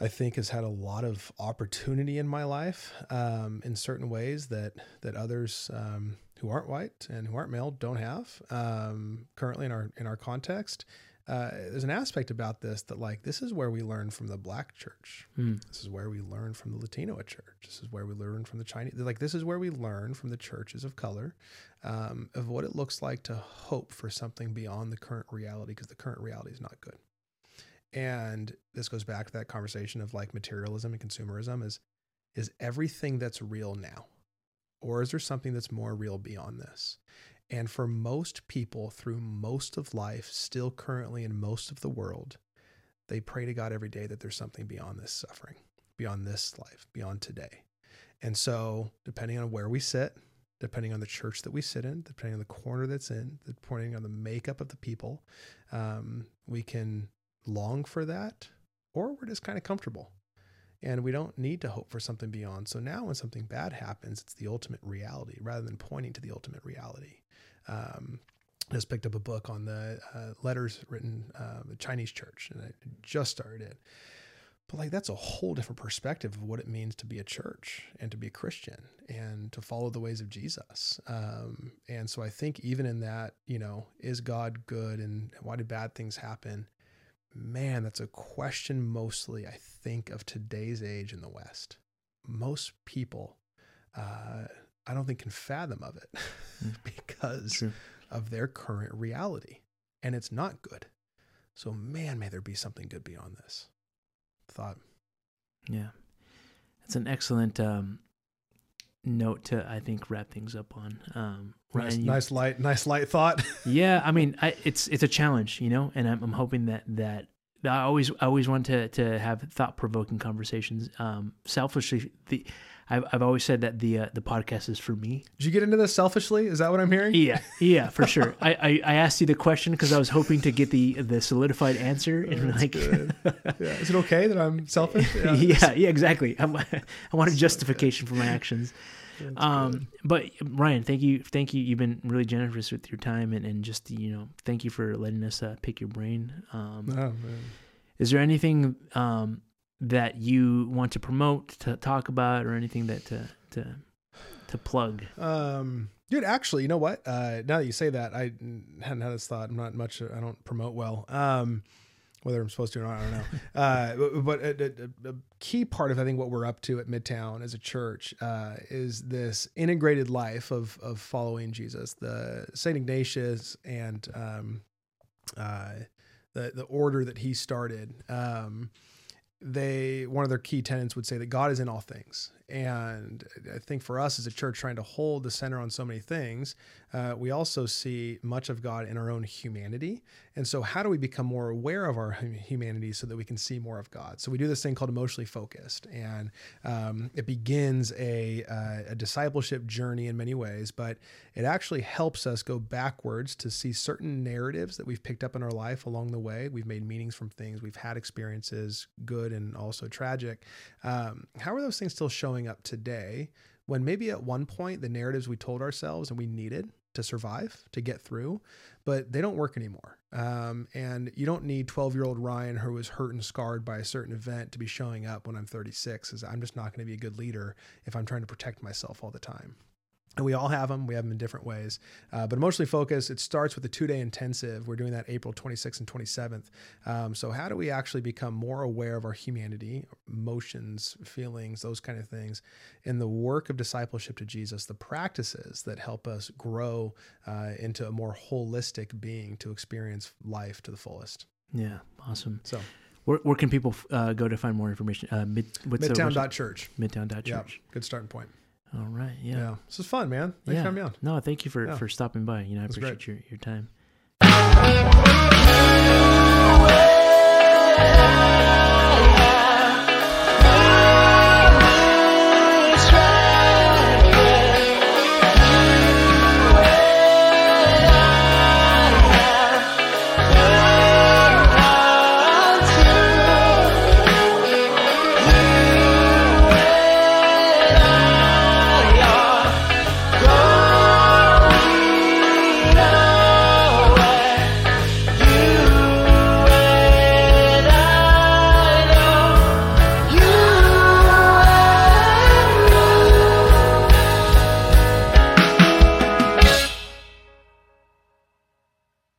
I think has had a lot of opportunity in my life um, in certain ways that that others um, who aren't white and who aren't male don't have um, currently in our in our context. Uh, there's an aspect about this that like this is where we learn from the black church hmm, this is where we learn from the Latino church. This is where we learn from the Chinese. Like this is where we learn from the churches of color um, of what it looks like to hope for something beyond the current reality because the current reality is not good. And this goes back to that conversation of like materialism and consumerism is is everything that's real now, or is there something that's more real beyond this? And for most people through most of life, still currently in most of the world, they pray to God every day that there's something beyond this suffering, beyond this life, beyond today. And so, depending on where we sit, depending on the church that we sit in, depending on the corner that's in, depending on the makeup of the people, um, we can long for that, or we're just kind of comfortable. And we don't need to hope for something beyond. So now, when something bad happens, it's the ultimate reality rather than pointing to the ultimate reality. Um, I just picked up a book on the uh, letters written uh, the Chinese church, and I just started it. But like that's a whole different perspective of what it means to be a church and to be a Christian and to follow the ways of Jesus. Um, and so I think even in that, you know, is God good and why do bad things happen? Man, that's a question mostly I think of today's age in the West. Most people, uh, I don't think can fathom of it Mm. [laughs] because True. of their current reality. And it's not good. So, man, may there be something good beyond this. Thought. yeah it's an excellent um note to i think wrap things up on um Nice, you- nice light, nice light thought. [laughs] yeah i mean I, it's it's a challenge you know and i'm, I'm hoping that that I always I always want to to have thought provoking conversations. Um, selfishly, the I've I've always said that the uh, the podcast is for me. Did you get into this selfishly? Is that what I'm hearing? Yeah, yeah, for [laughs] sure. I, I, I asked you the question because I was hoping to get the the solidified answer and That's like. Yeah. Is it okay that I'm selfish? [laughs] yeah, yeah, exactly. I'm, [laughs] I want a justification for my actions. Um, but Ryan, thank you, thank you. You've been really generous with your time and, and just you know, thank you for letting us uh, pick your brain. Um, Oh, man. is there anything um, that you want to promote, to talk about, or anything that to to to plug? Um, dude, actually, you know what? Uh, now that you say that, I hadn't had this thought. I'm not much. I don't promote well. Um, whether I'm supposed to or not, I don't know. [laughs] uh, but a, a, a key part of I think what we're up to at Midtown as a church uh, is this integrated life of of following Jesus. The Saint Ignatius and um, uh, the the order that he started. Um, they one of their key tenets would say that God is in all things. And I think for us as a church trying to hold the center on so many things, uh, we also see much of God in our own humanity. And so, how do we become more aware of our humanity so that we can see more of God? So, we do this thing called emotionally focused, and um, it begins a, uh, a discipleship journey in many ways, but it actually helps us go backwards to see certain narratives that we've picked up in our life along the way. We've made meanings from things, we've had experiences, good and also tragic. Um, how are those things still showing up today when maybe at one point the narratives we told ourselves and we needed to survive, to get through, but they don't work anymore. Um, and you don't need 12 year old Ryan who was hurt and scarred by a certain event to be showing up when I'm 36, as I'm just not going to be a good leader if I'm trying to protect myself all the time and we all have them. We have them in different ways. Uh, but emotionally focused, it starts with a two day intensive. We're doing that April 26th and 27th. Um, so, how do we actually become more aware of our humanity, emotions, feelings, those kind of things, in the work of discipleship to Jesus, the practices that help us grow uh, into a more holistic being to experience life to the fullest? Yeah, awesome. So, where, where can people uh, go to find more information? Uh, mid, Midtown.church. Midtown.church. Yeah, good starting point. All right. Yeah. yeah. This was fun, man. Thanks yeah. for having me on. No, thank you for, yeah. for stopping by. You know, I appreciate your, your time.